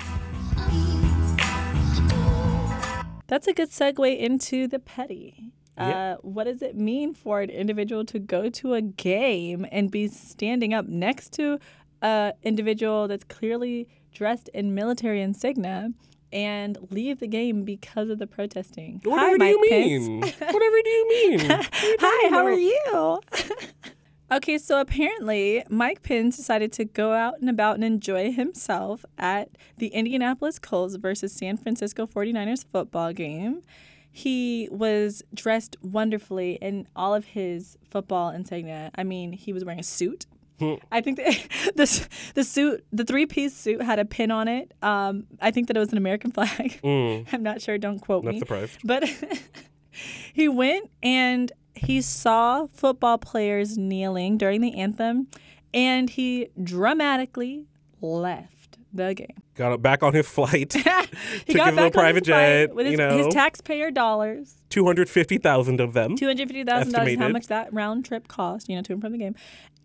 That's a good segue into the petty. Uh, what does it mean for an individual to go to a game and be standing up next to an individual that's clearly dressed in military insignia and leave the game because of the protesting? Whatever Hi, do Mike you mean? Whatever do you mean? You Hi, how are you? okay, so apparently Mike Pence decided to go out and about and enjoy himself at the Indianapolis Colts versus San Francisco 49ers football game. He was dressed wonderfully in all of his football insignia. I mean, he was wearing a suit. Hmm. I think that the, the suit, the three piece suit, had a pin on it. Um, I think that it was an American flag. Mm, I'm not sure. Don't quote not me. surprised. But he went and he saw football players kneeling during the anthem and he dramatically left the game. Got back on his flight. he his little on private jet, with his, you know. his taxpayer dollars. Two hundred fifty thousand of them. $250,000 is how much that round trip cost, you know, to and from the game.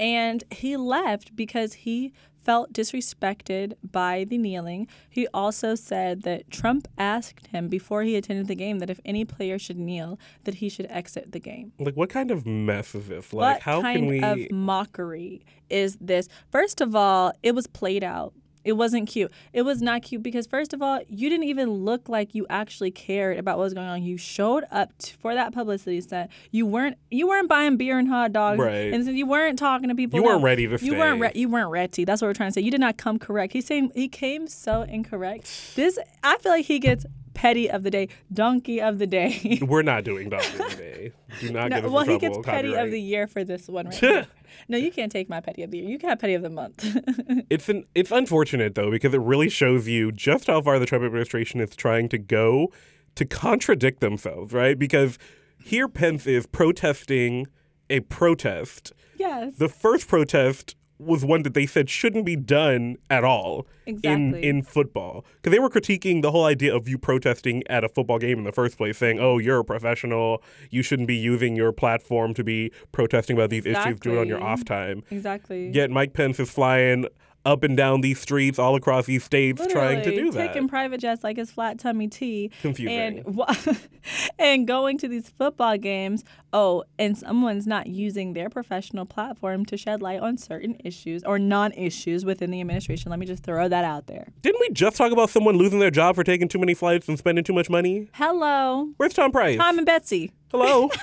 And he left because he felt disrespected by the kneeling. He also said that Trump asked him before he attended the game that if any player should kneel, that he should exit the game. Like, what kind of mess is this? Like, what how kind can we? of mockery is this? First of all, it was played out. It wasn't cute. It was not cute because first of all, you didn't even look like you actually cared about what was going on. You showed up t- for that publicity stunt. You weren't you weren't buying beer and hot dogs, Right. and so you weren't talking to people. You weren't No. ready to You weren't. Re- you weren't ready. That's what we're trying to say. You did not come correct. He's saying he came so incorrect. This I feel like he gets petty of the day, donkey of the day. We're not doing Dog of the Day. Do not get us well, he gets petty of the year for this one right. No, you can't take my petty of the year. You can have petty of the month. It's an it's unfortunate though because it really shows you just how far the Trump administration is trying to go to contradict themselves, right? Because here Pence is protesting a protest. yes. The first protest was one that they said shouldn't be done at all in Exactly. in football because they were critiquing the whole idea of you protesting at a football game in the first place, saying, "Oh, you're a professional. You shouldn't be using your platform to be protesting about these issues. Do it on your off time." exactly. Yet Mike Pence is flying up and down these streets all across these states trying to Literally do that. Taking private jets like his flat tummy tea. Confusing. And and going to these football games. Oh, and someone's not using their professional platform to shed light on certain issues or non-issues within the administration. Let me just throw that out there. Didn't we just talk about someone losing their job for taking too many flights and spending too much money? Hello, Where's Tom Price? Tom and Betsy. Hello?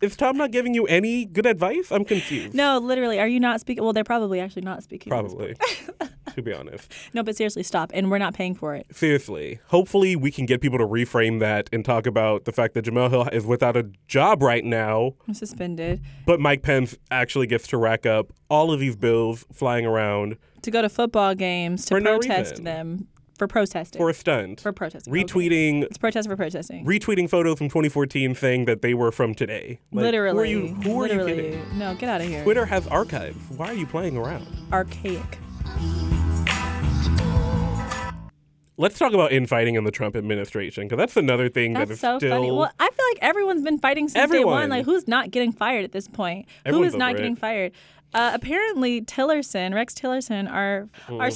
is Tom not giving you any good advice? I'm confused. No, literally, are you not speaking? Well, they're probably actually not speaking. Probably. to be honest. No, but seriously, stop. And we're not paying for it. Seriously. Hopefully we can get people to reframe that and talk about the fact that Jemele Hill is without a job right now, I'm suspended. but Mike Pence actually gets to rack up all of these bills flying around To go to football games to For no protest them for protesting. for a stunt. for protesting. okay. retweeting It's protest for protesting. retweeting photo from 2014 saying that they were from today. Like, literally. Who are you, who are you kidding? No, get out of here. Twitter has archives. Why are you playing around? Archaic. Let's talk about infighting in the Trump administration because that's another thing that That's is so still. funny. Well, I feel like everyone's been fighting since day Everyone. one. Like, who's not getting fired at this point? Who Everyone's is not over getting fired? Uh, apparently, Tillerson, Rex Tillerson, our Hmm. our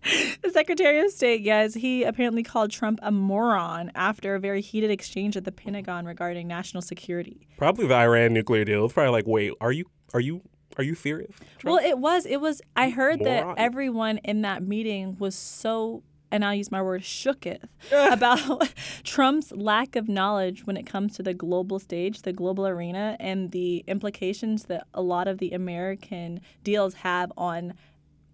the Secretary of State, yes, he apparently called Trump a moron after a very heated exchange at the Pentagon regarding national security. probably the Iran nuclear deal. It's probably like, wait, are you are you are you serious? Trump? Well, it was. It was. I heard that everyone in that meeting was so, and I'll use my word, shooketh about Trump's lack of knowledge when it comes to the global stage, the global arena, and the implications that a lot of the American deals have on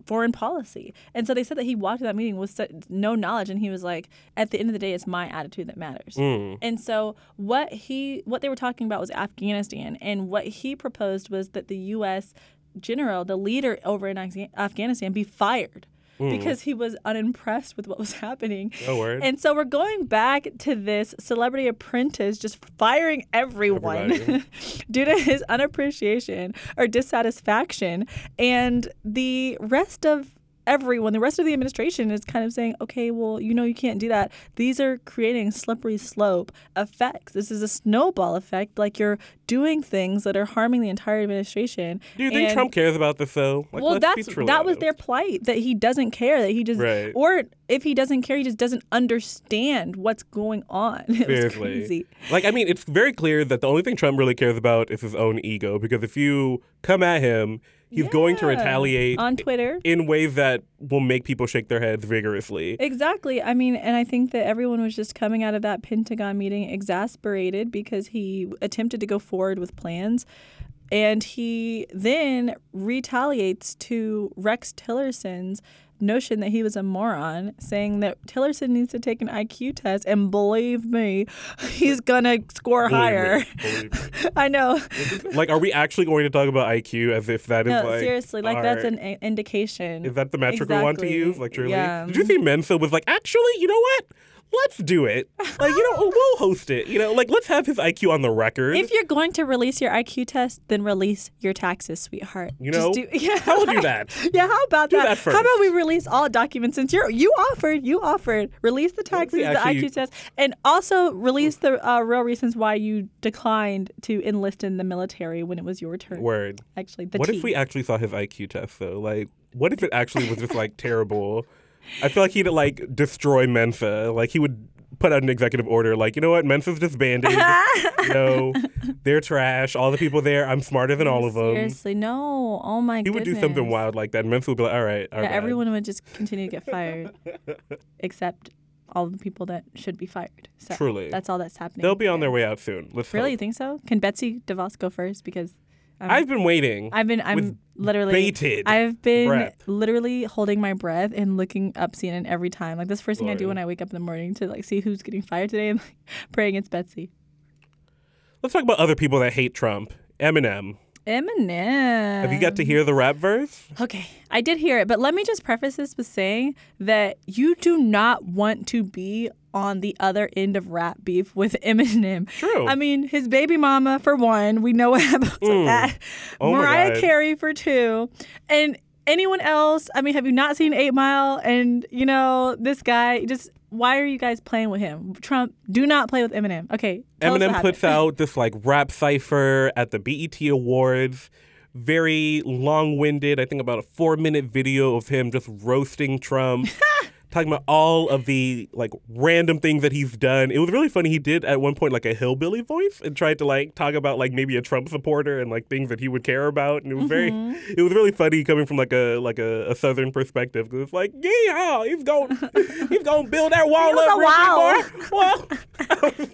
foreign policy. And so they said that he walked to that meeting with no knowledge, and he was like, "At the end of the day, it's my attitude that matters." Mm. And so what he what they were talking about was Afghanistan, and what he proposed was that the U.S. general, the leader over in Afghanistan, be fired Mm. because he was unimpressed with what was happening. Oh, word. And so we're going back to this celebrity apprentice just firing everyone due to his unappreciation or dissatisfaction, and the rest of everyone, the rest of the administration is kind of saying, okay, well, you know, you can't do that. These are creating slippery slope effects. This is a snowball effect. Like you're doing things that are harming the entire administration. Do you think Trump cares about this though? Like, well, that's that was their plight that he doesn't care that he just Right. or if he doesn't care, he just doesn't understand what's going on. It Seriously. crazy. Like, I mean, it's very clear that the only thing Trump really cares about is his own ego. Because if you come at him, he's going to retaliate on Twitter. in way that will make people shake their heads vigorously. Exactly. I mean, and I think that everyone was just coming out of that Pentagon meeting exasperated because he attempted to go forward with plans. And he then retaliates to Rex Tillerson's notion that he was a moron, saying that Tillerson needs to take an IQ test. And believe me, he's to score Believe me, higher. believe me. I know. like, are we actually going to talk about IQ as if that is No, like seriously, like that's an i- indication. Is that the metric we want to Exactly. use? Like, truly? Yeah. Did you see Mensa was like, actually, you know what? Let's do it. Like, you know, we'll host it. You know, like, let's have his IQ on the record. If you're going to release your IQ test, then release your taxes, sweetheart. You Just know, do, yeah, I will do that. Yeah, how about Do that? that How about we release all documents since you're you offered, you offered, release the taxes, actually- the IQ test, and also release the uh, real reasons why you declined to enlist in the military when it was your turn. Word. Actually, the What T. if we actually saw his IQ test though? Like, what if it actually was just like terrible? I feel like he'd like destroy Mensa. Like he would put out an executive order, like, you know what, Mensa's disbanded. you know, they're trash. All the people there, I'm smarter than all of them. Seriously, no. Oh my god. He would do something wild like that. Mensa would be like, all right, all Yeah, right. everyone would just continue to get fired, except all the people that should be fired. So Truly. that's all that's happening. They'll be on their way out soon. Let's Really, you think so? Can Betsy DeVos go first? Because um, I've been waiting. I've been, I'm literally bated I've been breath. literally holding my breath and looking up CNN every time. Like this first thing I do when I wake up in the morning to like see who's getting fired today and like, praying it's Betsy. Let's talk about other people that hate Trump. Eminem. Eminem. Have you got to hear the rap verse? Okay, I did hear it, but let me just preface this with saying that you do not want to be on the other end of rap beef with Eminem. True. I mean, his baby mama for one, we know what happens with mm. that. Oh Mariah Carey for two, and anyone else. I mean, have you not seen Eight Mile? And you know this guy. Just why are you guys playing with him? Trump, do not play with Eminem. Okay, Eminem puts out this like rap cipher at the BET Awards. Very long winded. I think about a four minute video of him just roasting Trump. Talking about all of the like random things that he's done. It was really funny. He did at one point like a hillbilly voice and tried to like talk about like maybe a Trump supporter and like things that he would care about. And it was very, Mm-hmm. it was really funny coming from like a like a, a southern perspective. 'Cause it's like, yeah, he's going, he's going to build that wall up, wall. Well,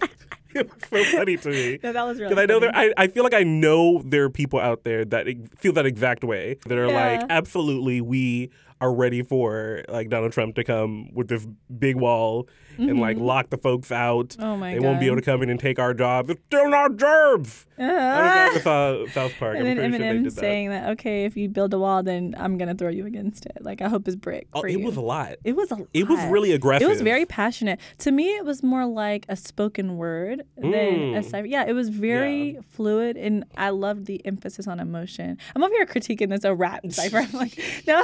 it was so funny to me. No, that was really. Because I know funny. there, I, I feel like I know there are people out there that feel that exact way. That are Yeah. like, absolutely, we are ready for like Donald Trump to come with this big wall and like lock the folks out. Mm-hmm. Oh my They won't be able to come in and take our jobs. It's still not jobs. I Ah. was at South Park. And I'm then pretty sure they Eminem did that. saying that, okay, if you build a wall, then I'm gonna throw you against it. Like I hope it's brick Oh, it you. was a lot. It was a lot. It was really aggressive. It was very passionate. To me, it was more like a spoken word than a Mm. cipher. Yeah, it was very fluid, and I loved the emphasis on emotion. I'm over here critiquing this a rap cipher. I'm like, no,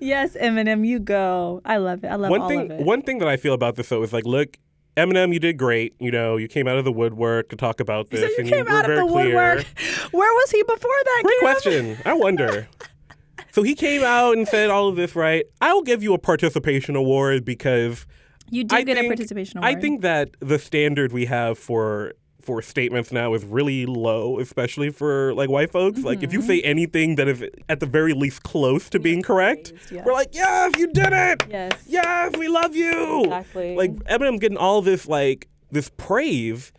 yes, Eminem, you go. I love it. I love one all thing of it. one thing that I feel about this though is like, look, Eminem, you did great. You know, you came out of the woodwork to talk about this, so you and came you were out of the clear. woodwork. Where was he before that? Great Kim? question. I wonder. so he came out and said all of this, right? I will give you a participation award because You do I get think, a participation award. I think that the standard we have for for statements now is really low, especially for like white folks. Like if you Mm-hmm. say anything that is at the very least close to being correct, yeah. we're like, yes, you did it. Yes. Yes, we love you. Exactly. Like Eminem's getting all this like this praise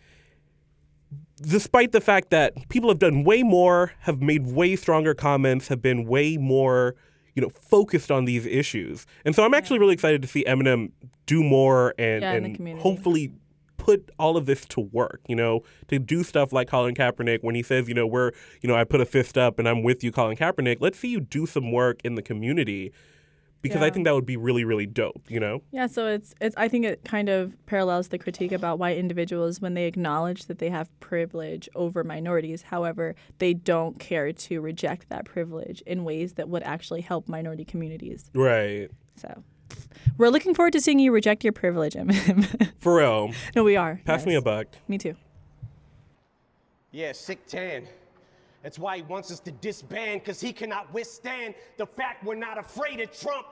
despite the fact that people have done way more, have made way stronger comments, have been way more, you know, focused on these issues. And so I'm actually really excited to see Eminem do more and, Yeah, and hopefully put all of this to work, you know, to do stuff like Colin Kaepernick when he says, you know, we're, you know, I put a fist up and I'm with you, Colin Kaepernick. Let's see you do some work in the community because I think that would be really, really dope, you know? Yeah, so it's it's I think it kind of parallels the critique about why individuals when they acknowledge that they have privilege over minorities, however, they don't care to reject that privilege in ways that would actually help minority communities. Right. So we're looking forward to seeing you reject your privilege, Eminem. For real. no, we are. Pass me a buck. Me too. Yeah, sick tan. That's why he wants us to disband, because he cannot withstand the fact we're not afraid of Trump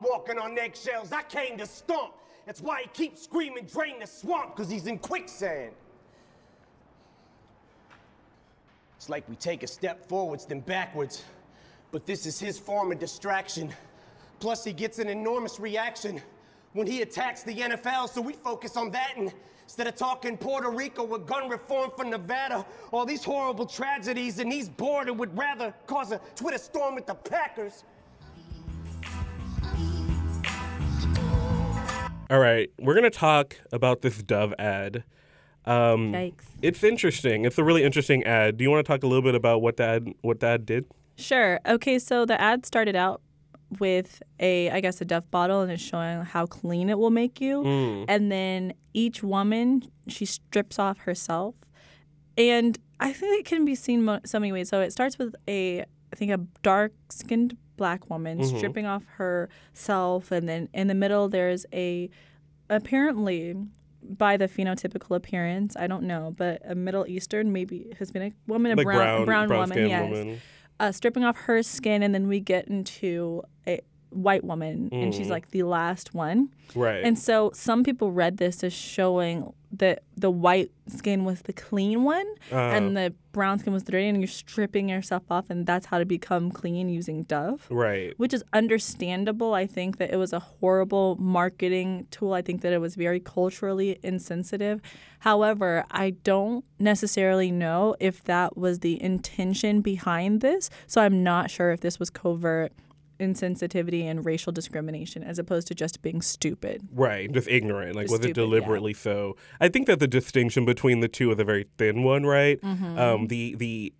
walking on eggshells. I came to stomp. That's why he keeps screaming, drain the swamp, because he's in quicksand. It's like we take a step forwards, then backwards. But this is his form of distraction. Plus, he gets an enormous reaction when he attacks the NFL, so we focus on that and instead of talking Puerto Rico with gun reform for Nevada, all these horrible tragedies, and he's bored and would rather cause a Twitter storm with the Packers. All right. We're going to talk about this Dove ad. Um, Yikes. It's interesting. It's a really interesting ad. Do you want to talk a little bit about what that what that did? Sure. Okay, so the ad started out with a I guess a Dove bottle and it's showing how clean it will make you. Mm. And then each woman she strips off herself. And I think it can be seen mo- so many ways. So it starts with a I think a dark-skinned black woman mm-hmm. stripping off herself and then in the middle there's a apparently by the phenotypical appearance, I don't know, but a Middle Eastern, maybe Hispanic woman, a Like brown, brown, brown, woman, yes woman. Uh, stripping off her skin, and then we get into a white woman, and she's mm-hmm. like the last one. Right. And so some people read this as showing that the white skin was the clean one, uh-huh. and the brown skin was the dirty, and you're stripping yourself off, and that's how to become clean using Dove. right. Which is understandable. I think that it was a horrible marketing tool. I think that it was very culturally insensitive. However, I don't necessarily know if that was the intention behind this. So I'm not sure if this was covert insensitivity and racial discrimination as opposed to just being stupid. Right, just ignorant. Like, Just was it stupid, yeah. deliberately so? I think that the distinction between the two is a very thin one, right? Mm-hmm. Um, the the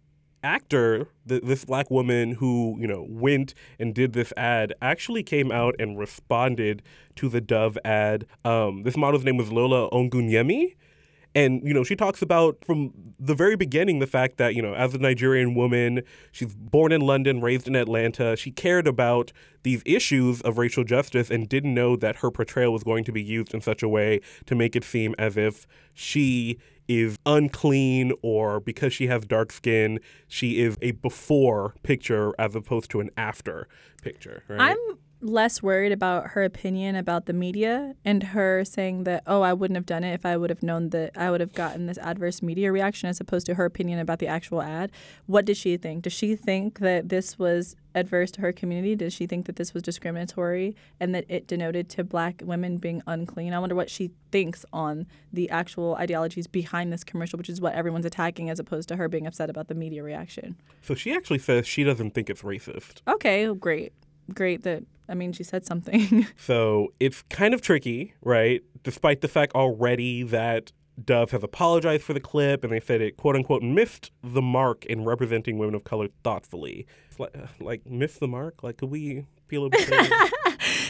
actor, the, this black woman who you know went and did this ad, actually came out and responded to the Dove ad. Um, this model's name was Lola Ogunyemi. And you know, she talks about from the very beginning the fact that you know, as a Nigerian woman, she's born in London, raised in Atlanta. She cared about these issues of racial justice and didn't know that her portrayal was going to be used in such a way to make it seem as if she is unclean or because she has dark skin, she is a before picture as opposed to an after picture. Right? I'm less worried about her opinion about the media and her saying that, oh, I wouldn't have done it if I would have known that I would have gotten this adverse media reaction as opposed to her opinion about the actual ad. What did she think? Does she think that this was adverse to her community? Does she think that this was discriminatory and that it denoted to black women being unclean? I wonder what she thinks on the actual ideologies behind this commercial, which is what everyone's attacking as opposed to her being upset about the media reaction. so she actually says she doesn't think it's racist. Okay, great. Great that, I mean, she said something. So it's kind of tricky, right? Despite the fact already that Dove has apologized for the clip and they said it quote unquote missed the mark in representing women of color thoughtfully. It's like, like missed the mark? Like, could we be a little bit?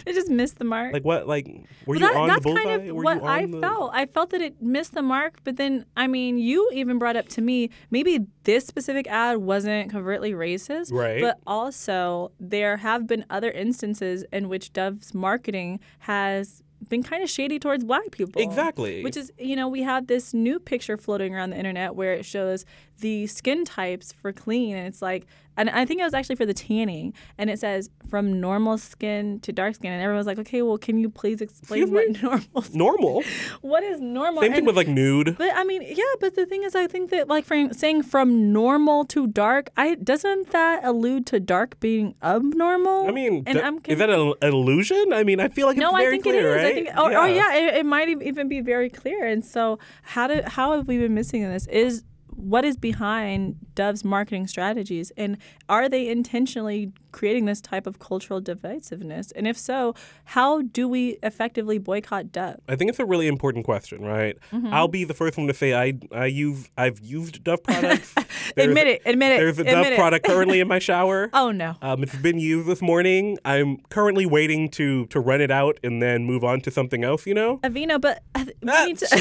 it just missed the mark. like what? Like, were But you that- on the that's bullseye? kind of were what I the... felt. I felt that it missed the mark, but then I mean, you even brought up to me maybe this specific ad wasn't covertly racist, Right. But also there have been other instances in which Dove's marketing has been kind of shady towards black people. Exactly. Which is, you know, we have this new picture floating around the internet where it shows the skin types for clean and it's like and I think it was actually for the tanning and it says from normal skin to dark skin and everyone's like, "Okay, well, can you please explain Excuse what me? normal Normal. what is normal?" Same thing with like nude. but I mean, yeah, but the thing is, I think that like from saying from normal to dark, I doesn't that allude to dark being abnormal? I mean, and d- I'm is that an, illusion? I mean, I feel like no, it's I think clear, it is. right? I think, oh, oh yeah, it, it might even be very clear. And so, how did how have we been missing in this? Is what is behind Dove's marketing strategies and are they intentionally creating this type of cultural divisiveness? And if so, how do we effectively boycott Dove? I think it's a really important question, right? Mm-hmm. I'll be the first one to say I I use I've used Dove products. Admit it, admit it. There's a Dove it. product currently in my shower. Oh no. Um, it's been used this morning. I'm currently waiting to to run it out and then move on to something else. You know. Aveeno, but uh, we Ah, need to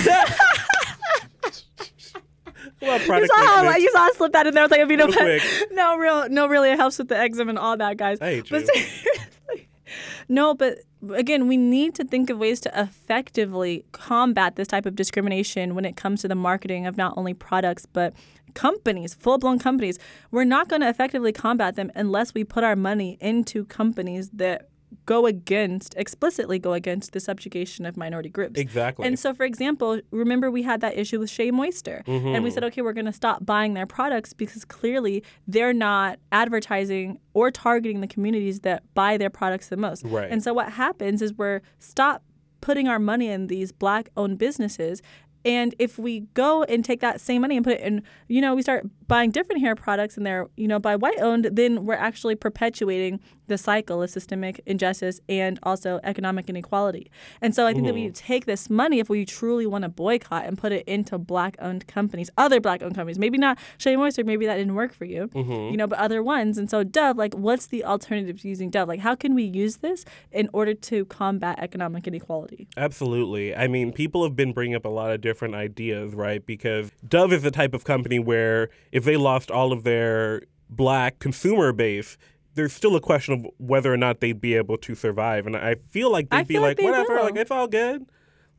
well, You saw how you saw I slipped that in there. I was like, Aveeno, Real but quick. no, real, no, really, it helps with the eczema and all that, guys. But seriously, no, but again, we need to think of ways to effectively combat this type of discrimination when it comes to the marketing of not only products but companies, full blown companies. We're not going to effectively combat them unless we put our money into companies that go against explicitly go against the subjugation of minority groups. Exactly. And so, for example, remember we had that issue with Shea Moisture, and we mm-hmm. said, okay, we're going to stop buying their products because clearly they're not advertising or targeting the communities that buy their products the most. Right. And so, what happens is we're stop putting our money in these black-owned businesses. And if we go and take that same money and put it in, you know, we start buying different hair products and they're, you know, by white owned, then we're actually perpetuating the cycle of systemic injustice and also economic inequality. And so I think that we mm-hmm. take this money if we truly want to boycott and put it into black owned companies, other black owned companies. Maybe not Shea Moisture, maybe that didn't work for you, mm-hmm. you know, but other ones. And so Dove, like, what's the alternative to using Dove? Like, how can we use this in order to combat economic inequality? Absolutely. I mean, people have been bringing up a lot of different ideas, right? Because Dove is the type of company where if they lost all of their black consumer base, there's still a question of whether or not they'd be able to survive. And I feel like they'd I be like like, they whatever, will. like it's all good.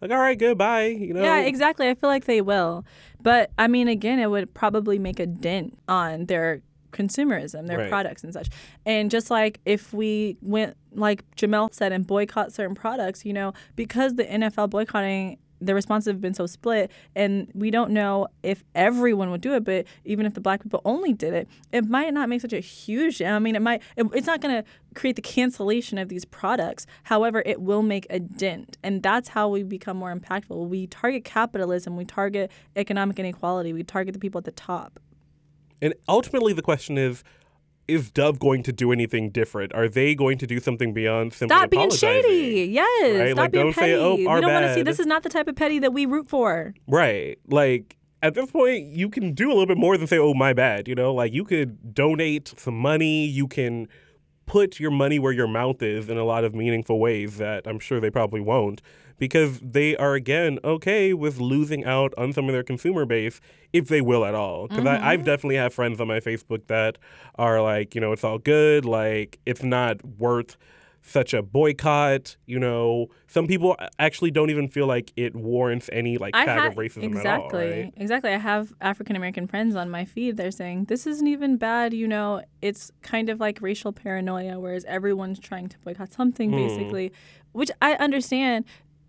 Like, all right, goodbye. You know? Yeah, exactly. I feel like they will. But I mean, again, it would probably make a dent on their consumerism, their Right. products and such. And just like if we went, like Jemele said, and boycott certain products, you know, because the NFL boycotting, the responses have been so split, and we don't know if everyone would do it, but even if the black people only did it, it might not make such a huge. I mean, it might. It, it's not going to create the cancellation of these products. However, it will make a dent, and that's how we become more impactful. We target capitalism, we target economic inequality, we target the people at the top. And ultimately, the question is. Is Dove going to do anything different? Are they going to do something beyond simply Stop being shady. Yes. Right? Stop Like, being don't say, petty. "Oh, we don't want to see. This is not the type of petty that we root for. Right. Like at this point, you can do a little bit more than say, "Oh, my bad." You know, like you could donate some money. You can put your money where your mouth is in a lot of meaningful ways that I'm sure they probably won't because they are again okay with losing out on some of their consumer base if they will at all. Because I've definitely have friends on my Facebook that are like, you know, it's all good. Like it's not worth such a boycott. You know, some people actually don't even feel like it warrants any like tag ha- of racism exactly, at all. Right? exactly. I have African American friends on my feed. They're saying this isn't even bad. You know, it's kind of like racial paranoia, whereas everyone's trying to boycott something, Hmm. basically. Which I understand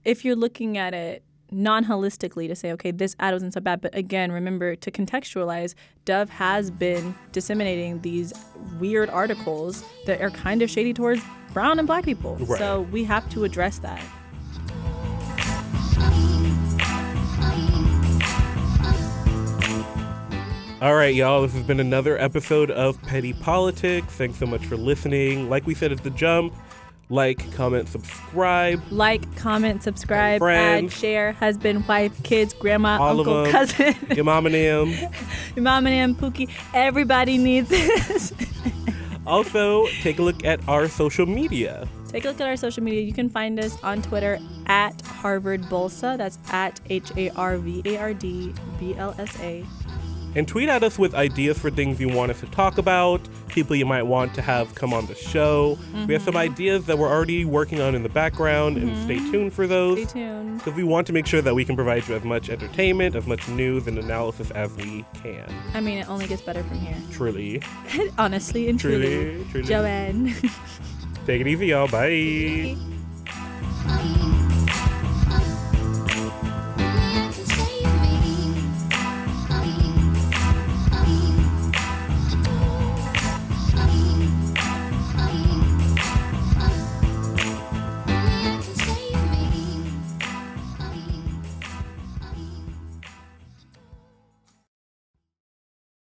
if you're looking at it non-holistically to say okay this ad wasn't so bad but again remember to contextualize dove has been disseminating these weird articles that are kind of shady towards brown and black people Right. so we have to address that All right, y'all. This has been another episode of Petty Politics. Thanks so much for listening. Like we said at the jump, like, comment, subscribe. like, comment, subscribe, Friends. add, share, husband, wife, kids, grandma, All of uncle, them. cousin, Your mom and them. your mom and them, Pookie. Everybody needs this. Also, take a look at our social media. Take a look at our social media. You can find us on Twitter at Harvard Bolsa. That's at H A R V A R D B L S A. And tweet at us with ideas for things you want us to talk about, people you might want to have come on the show. We have some Mm-hmm. ideas that we're already working on in the background, and stay tuned for those. Stay tuned. Because we want to make sure that we can provide you as much entertainment, as much news and analysis as we can. I mean, it only gets better from here. Truly. Honestly and truly. Truly. Truly. Joanne. Take it easy, y'all. Bye.